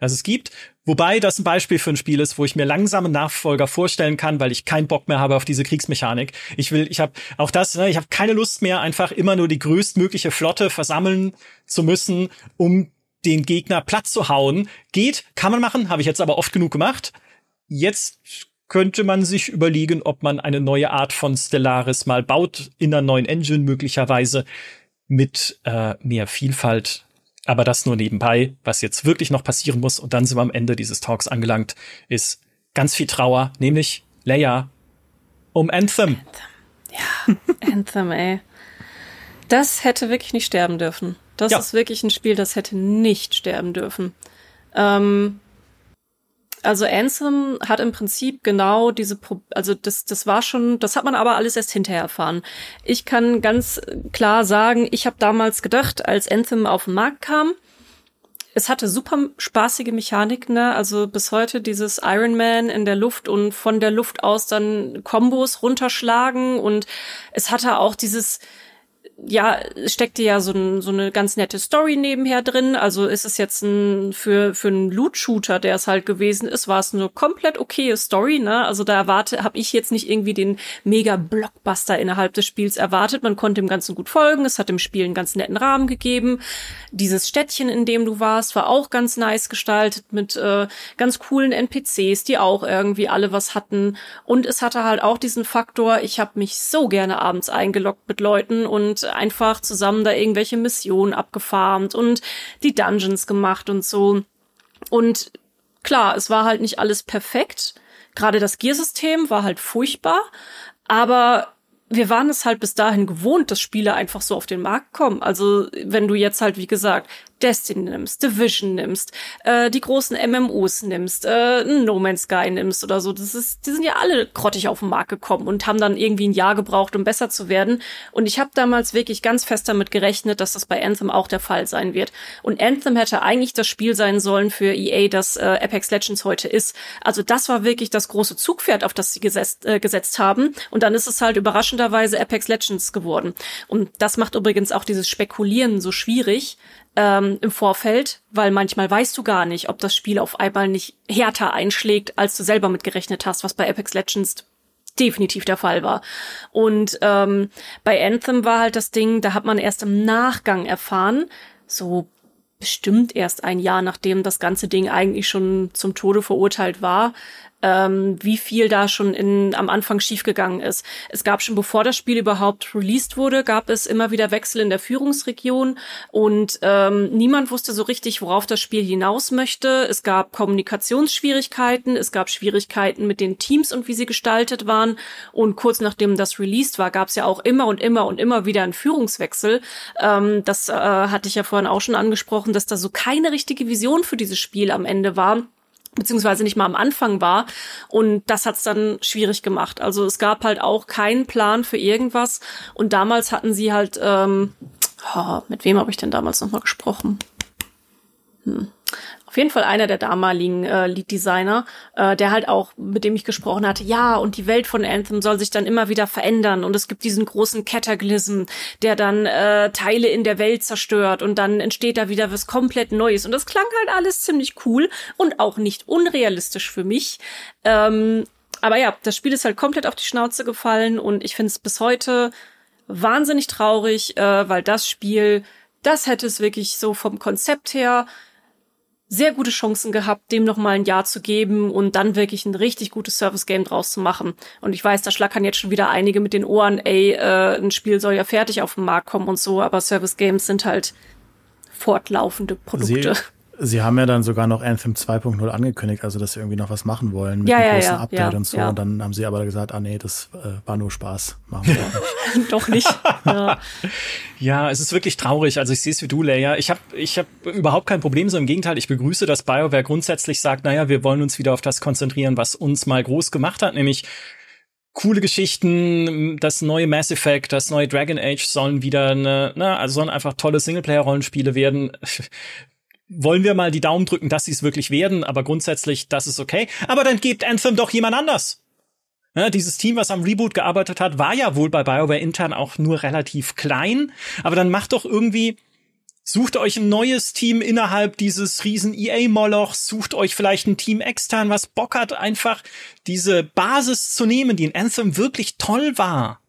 das es gibt. Wobei das ein Beispiel für ein Spiel ist, wo ich mir langsame Nachfolger vorstellen kann, weil ich keinen Bock mehr habe auf diese Kriegsmechanik. Ich will, ich habe auch das, ne, ich habe keine Lust mehr, einfach immer nur die größtmögliche Flotte versammeln zu müssen, um den Gegner platt zu hauen. Geht, kann man machen, habe ich jetzt aber oft genug gemacht. Jetzt könnte man sich überlegen, ob man eine neue Art von Stellaris mal baut, in einer neuen Engine möglicherweise, mit äh, mehr Vielfalt. Aber das nur nebenbei. Was jetzt wirklich noch passieren muss, und dann sind wir am Ende dieses Talks angelangt, ist ganz viel Trauer, nämlich Leia um Anthem. Anthem. Ja, Anthem, ey. Das hätte wirklich nicht sterben dürfen. Das ja. ist wirklich ein Spiel, das hätte nicht sterben dürfen. Ähm, also Ansem hat im Prinzip genau diese, Pro also das, das war schon, das hat man aber alles erst hinterher erfahren. Ich kann ganz klar sagen, ich habe damals gedacht, als Anthem auf den Markt kam, es hatte super spaßige Mechanik, ne? Also bis heute dieses Iron Man in der Luft und von der Luft aus dann Kombos runterschlagen und es hatte auch dieses ja, steckte ja so, ein, so eine ganz nette Story nebenher drin. Also ist es jetzt ein, für, für einen Loot-Shooter, der es halt gewesen ist, war es eine komplett okaye Story, ne? Also da erwarte, habe ich jetzt nicht irgendwie den mega Blockbuster innerhalb des Spiels erwartet. Man konnte dem Ganzen gut folgen. Es hat dem Spiel einen ganz netten Rahmen gegeben. Dieses Städtchen, in dem du warst, war auch ganz nice gestaltet mit äh, ganz coolen NPCs, die auch irgendwie alle was hatten. Und es hatte halt auch diesen Faktor, ich habe mich so gerne abends eingeloggt mit Leuten und einfach zusammen da irgendwelche Missionen abgefarmt und die Dungeons gemacht und so. Und klar, es war halt nicht alles perfekt. Gerade das Gearsystem war halt furchtbar, aber wir waren es halt bis dahin gewohnt, dass Spiele einfach so auf den Markt kommen. Also wenn du jetzt halt, wie gesagt, Destiny nimmst, Division nimmst, äh, die großen MMOs nimmst, äh, No Man's Sky nimmst oder so, das ist, die sind ja alle grottig auf den Markt gekommen und haben dann irgendwie ein Jahr gebraucht, um besser zu werden. Und ich habe damals wirklich ganz fest damit gerechnet, dass das bei Anthem auch der Fall sein wird. Und Anthem hätte eigentlich das Spiel sein sollen für EA, das äh, Apex Legends heute ist. Also das war wirklich das große Zugpferd, auf das sie gesetzt, äh, gesetzt haben. Und dann ist es halt überraschenderweise Apex Legends geworden. Und das macht übrigens auch dieses Spekulieren so schwierig, ähm, im Vorfeld, weil manchmal weißt du gar nicht, ob das Spiel auf einmal nicht härter einschlägt, als du selber mitgerechnet hast, was bei Apex Legends definitiv der Fall war. Und ähm, bei Anthem war halt das Ding, da hat man erst im Nachgang erfahren, so bestimmt erst ein Jahr nachdem das ganze Ding eigentlich schon zum Tode verurteilt war, ähm, wie viel da schon in, am Anfang schiefgegangen ist. Es gab schon, bevor das Spiel überhaupt released wurde, gab es immer wieder Wechsel in der Führungsregion und ähm, niemand wusste so richtig, worauf das Spiel hinaus möchte. Es gab Kommunikationsschwierigkeiten, es gab Schwierigkeiten mit den Teams und wie sie gestaltet waren. Und kurz nachdem das released war, gab es ja auch immer und immer und immer wieder einen Führungswechsel. Ähm, das äh, hatte ich ja vorhin auch schon angesprochen, dass da so keine richtige Vision für dieses Spiel am Ende war beziehungsweise nicht mal am Anfang war. Und das hat's dann schwierig gemacht. Also es gab halt auch keinen Plan für irgendwas. Und damals hatten sie halt, ähm, oh, mit wem habe ich denn damals nochmal gesprochen? Hm jeden Fall einer der damaligen äh, Lead-Designer, äh, der halt auch, mit dem ich gesprochen hatte, ja, und die Welt von Anthem soll sich dann immer wieder verändern und es gibt diesen großen Cataclysm, der dann äh, Teile in der Welt zerstört und dann entsteht da wieder was komplett Neues und das klang halt alles ziemlich cool und auch nicht unrealistisch für mich. Ähm, aber ja, das Spiel ist halt komplett auf die Schnauze gefallen und ich finde es bis heute wahnsinnig traurig, äh, weil das Spiel, das hätte es wirklich so vom Konzept her sehr gute Chancen gehabt, dem noch mal ein Jahr zu geben und dann wirklich ein richtig gutes Service-Game draus zu machen. Und ich weiß, da schlackern jetzt schon wieder einige mit den Ohren, ey, äh, ein Spiel soll ja fertig auf den Markt kommen und so, aber Service-Games sind halt fortlaufende Produkte. Sie Sie haben ja dann sogar noch Anthem 2.0 angekündigt, also dass sie irgendwie noch was machen wollen mit ja, einem ja, großen ja, Update ja, und so. ja. Und dann haben sie aber gesagt, ah nee, das äh, war nur Spaß. Machen wir nicht. Doch nicht. Ja. Ja, es ist wirklich traurig. Also ich sehe es wie du, Leia. Ich habe ich hab überhaupt kein Problem. So im Gegenteil, ich begrüße, dass BioWare grundsätzlich sagt, naja, wir wollen uns wieder auf das konzentrieren, was uns mal groß gemacht hat, nämlich coole Geschichten, das neue Mass Effect, das neue Dragon Age sollen wieder eine, na, also sollen einfach tolle Singleplayer-Rollenspiele werden. Wollen wir mal die Daumen drücken, dass sie es wirklich werden, aber grundsätzlich, das ist okay. Aber dann gebt Anthem doch jemand anders. Ja, dieses Team, was am Reboot gearbeitet hat, war ja wohl bei BioWare intern auch nur relativ klein. Aber dann macht doch irgendwie, sucht euch ein neues Team innerhalb dieses riesen EA-Molochs, sucht euch vielleicht ein Team extern, was Bock hat, einfach diese Basis zu nehmen, die in Anthem wirklich toll war.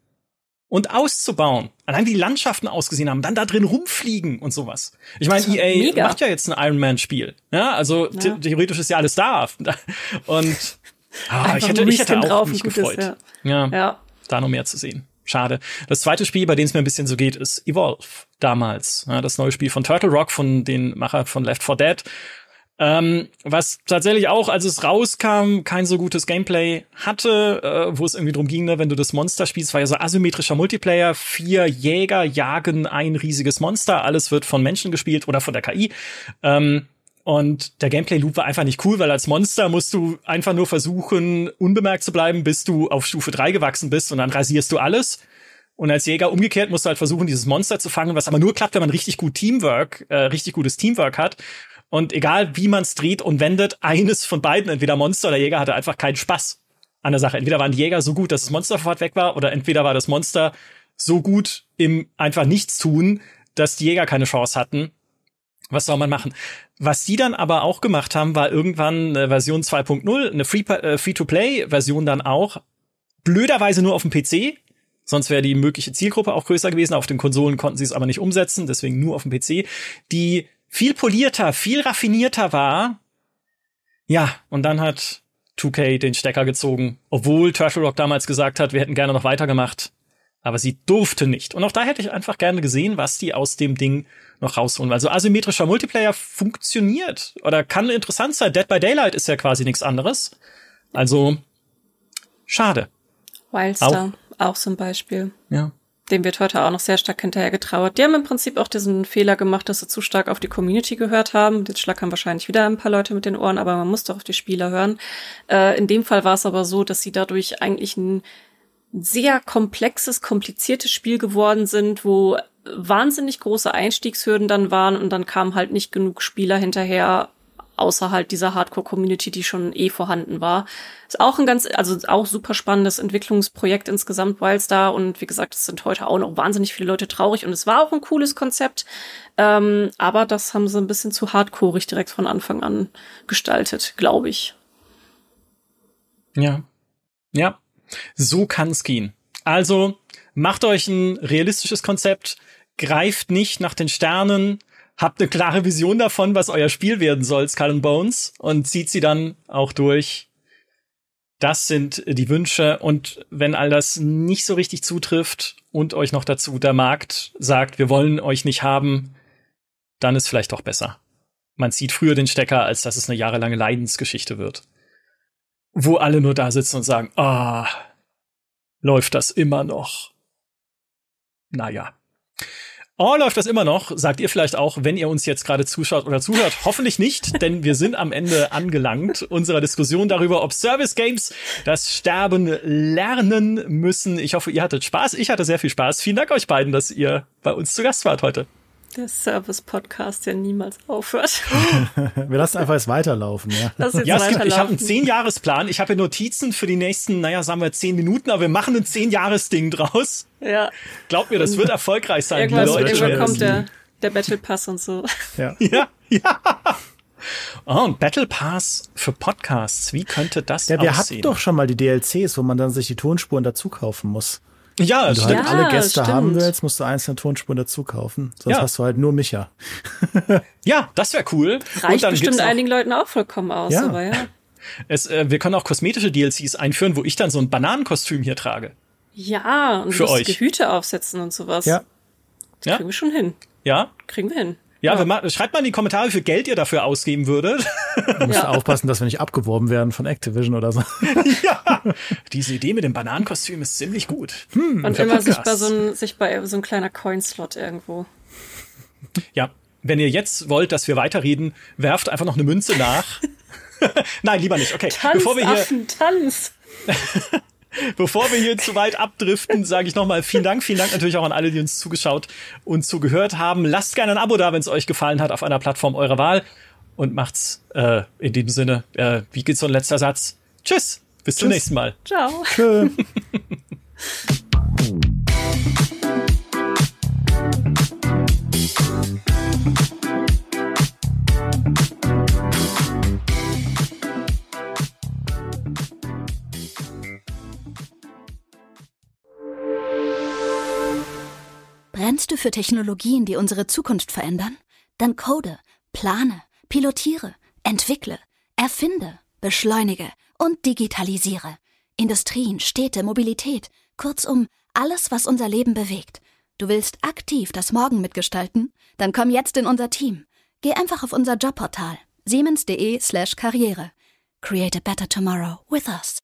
Und auszubauen. Allein wie die Landschaften ausgesehen haben, dann da drin rumfliegen und sowas. Ich meine, EA mega. macht ja jetzt ein Iron Man-Spiel. Ja, also Ja. the- theoretisch ist ja alles da. Und Ah, ich hätte, ich hätte auch mich gefreut. Ist, ja. ja. ja, da noch mehr zu sehen. Schade. Das zweite Spiel, bei dem es mir ein bisschen so geht, ist Evolve damals. Ja, das neue Spiel von Turtle Rock, von den Macher von Left 4 Dead. Ähm, was tatsächlich auch, als es rauskam, kein so gutes Gameplay hatte, äh, wo es irgendwie drum ging, ne, wenn du das Monster spielst, war ja so asymmetrischer Multiplayer. Vier Jäger jagen ein riesiges Monster, alles wird von Menschen gespielt oder von der KI. Ähm, und der Gameplay-Loop war einfach nicht cool, weil als Monster musst du einfach nur versuchen, unbemerkt zu bleiben, bis du auf Stufe 3 gewachsen bist und dann rasierst du alles. Und als Jäger umgekehrt musst du halt versuchen, dieses Monster zu fangen, was aber nur klappt, wenn man richtig gut Teamwork, äh, richtig gutes Teamwork hat. Und egal wie man es dreht und wendet, eines von beiden, entweder Monster oder Jäger, hatte einfach keinen Spaß an der Sache. Entweder waren die Jäger so gut, dass das Monster sofort weg war, oder entweder war das Monster so gut im einfach nichts tun, dass die Jäger keine Chance hatten. Was soll man machen? Was sie dann aber auch gemacht haben, war irgendwann eine Version 2.0, eine äh, Free-to-Play-Version dann auch. Blöderweise nur auf dem PC. Sonst wäre die mögliche Zielgruppe auch größer gewesen. Auf den Konsolen konnten sie es aber nicht umsetzen, deswegen nur auf dem PC. Die viel polierter, viel raffinierter war. Ja, und dann hat 2K den Stecker gezogen, obwohl Turtle Rock damals gesagt hat, wir hätten gerne noch weitergemacht. Aber sie durfte nicht. Und auch da hätte ich einfach gerne gesehen, was die aus dem Ding noch rausholen. Also asymmetrischer Multiplayer funktioniert oder kann interessant sein. Dead by Daylight ist ja quasi nichts anderes. Also schade. Wildstar, auch, auch so ein Beispiel. Ja dem wird heute auch noch sehr stark hinterher getrauert. Die haben im Prinzip auch diesen Fehler gemacht, dass sie zu stark auf die Community gehört haben. Jetzt schlackern wahrscheinlich wieder ein paar Leute mit den Ohren, aber man muss doch auf die Spieler hören. Äh, in dem Fall war es aber so, dass sie dadurch eigentlich ein sehr komplexes, kompliziertes Spiel geworden sind, wo wahnsinnig große Einstiegshürden dann waren und dann kamen halt nicht genug Spieler hinterher, außer halt dieser Hardcore-Community, die schon eh vorhanden war. Ist auch ein ganz, also auch super spannendes Entwicklungsprojekt insgesamt Wildstar. Und wie gesagt, es sind heute auch noch wahnsinnig viele Leute traurig. Und es war auch ein cooles Konzept, ähm, aber das haben sie ein bisschen zu hardcoreig direkt von Anfang an gestaltet, glaube ich. Ja, ja, so kann es gehen. Also macht euch ein realistisches Konzept, greift nicht nach den Sternen, habt eine klare Vision davon, was euer Spiel werden soll, Skull and Bones, und zieht sie dann auch durch. Das sind die Wünsche. Und wenn all das nicht so richtig zutrifft und euch noch dazu der Markt sagt, wir wollen euch nicht haben, dann ist vielleicht doch besser. Man zieht früher den Stecker, als dass es eine jahrelange Leidensgeschichte wird. Wo alle nur da sitzen und sagen, ah, läuft das immer noch. Naja. Oh, läuft das immer noch? Sagt ihr vielleicht auch, wenn ihr uns jetzt gerade zuschaut oder zuhört? Hoffentlich nicht, denn wir sind am Ende angelangt unserer Diskussion darüber, ob Service Games das Sterben lernen müssen. Ich hoffe, ihr hattet Spaß. Ich hatte sehr viel Spaß. Vielen Dank euch beiden, dass ihr bei uns zu Gast wart heute. Der Service-Podcast, der niemals aufhört. Wir lassen einfach jetzt weiterlaufen, ja. Lass jetzt ja, weiterlaufen. Gibt, ich habe einen Zehn-Jahres-Plan. Ich habe Notizen für die nächsten, naja, sagen wir zehn Minuten, aber wir machen ein Zehn-Jahres-Ding draus. Ja. Glaubt mir, das wird erfolgreich sein. Die Leute irgendwann kommt der, der Battle Pass und so. Ja. ja, ja. Oh, ein Battle Pass für Podcasts. Wie könnte das ja, wir aussehen? hatten doch schon mal die DLCs, wo man dann sich die Tonspuren dazu kaufen muss. Ja, Wenn du halt alle Gäste stimmt. haben willst, musst du einzelne Tonspuren dazu kaufen. Sonst ja. hast du halt nur Micha. ja, das wäre cool. Reicht bestimmt einigen Leuten auch vollkommen aus, ja. aber ja. Es, äh, wir können auch kosmetische DLCs einführen, wo ich dann so ein Bananenkostüm hier trage. Ja, und für euch Hüte aufsetzen und sowas. Ja. Das ja? kriegen wir schon hin. Ja? Kriegen wir hin. Ja, ja. Mal, schreibt mal in die Kommentare, wie viel Geld ihr dafür ausgeben würdet. Du musst ja. aufpassen, dass wir nicht abgeworben werden von Activision oder so. ja, diese Idee mit dem Bananenkostüm ist ziemlich gut. Hm, Und immer sich bei, so ein, sich bei so ein kleiner Coinslot irgendwo. Ja, wenn ihr jetzt wollt, dass wir weiterreden, werft einfach noch eine Münze nach. Nein, lieber nicht. Okay, Tanz, bevor wir hier Affen, Tanz. Bevor wir hier zu weit abdriften, sage ich nochmal vielen Dank. Vielen Dank natürlich auch an alle, die uns zugeschaut und zugehört haben. Lasst gerne ein Abo da, wenn es euch gefallen hat, auf einer Plattform eurer Wahl. Und macht's äh, in diesem Sinne, äh, wie geht's so ein letzter Satz? Tschüss, bis Tschüss. zum nächsten Mal. Ciao. Tschö. Brennst du für Technologien, die unsere Zukunft verändern? Dann code, plane, pilotiere, entwickle, erfinde, beschleunige und digitalisiere. Industrien, Städte, Mobilität, kurzum alles, was unser Leben bewegt. Du willst aktiv das Morgen mitgestalten? Dann komm jetzt in unser Team. Geh einfach auf unser Jobportal siemens.de/karriere. Create a better tomorrow with us.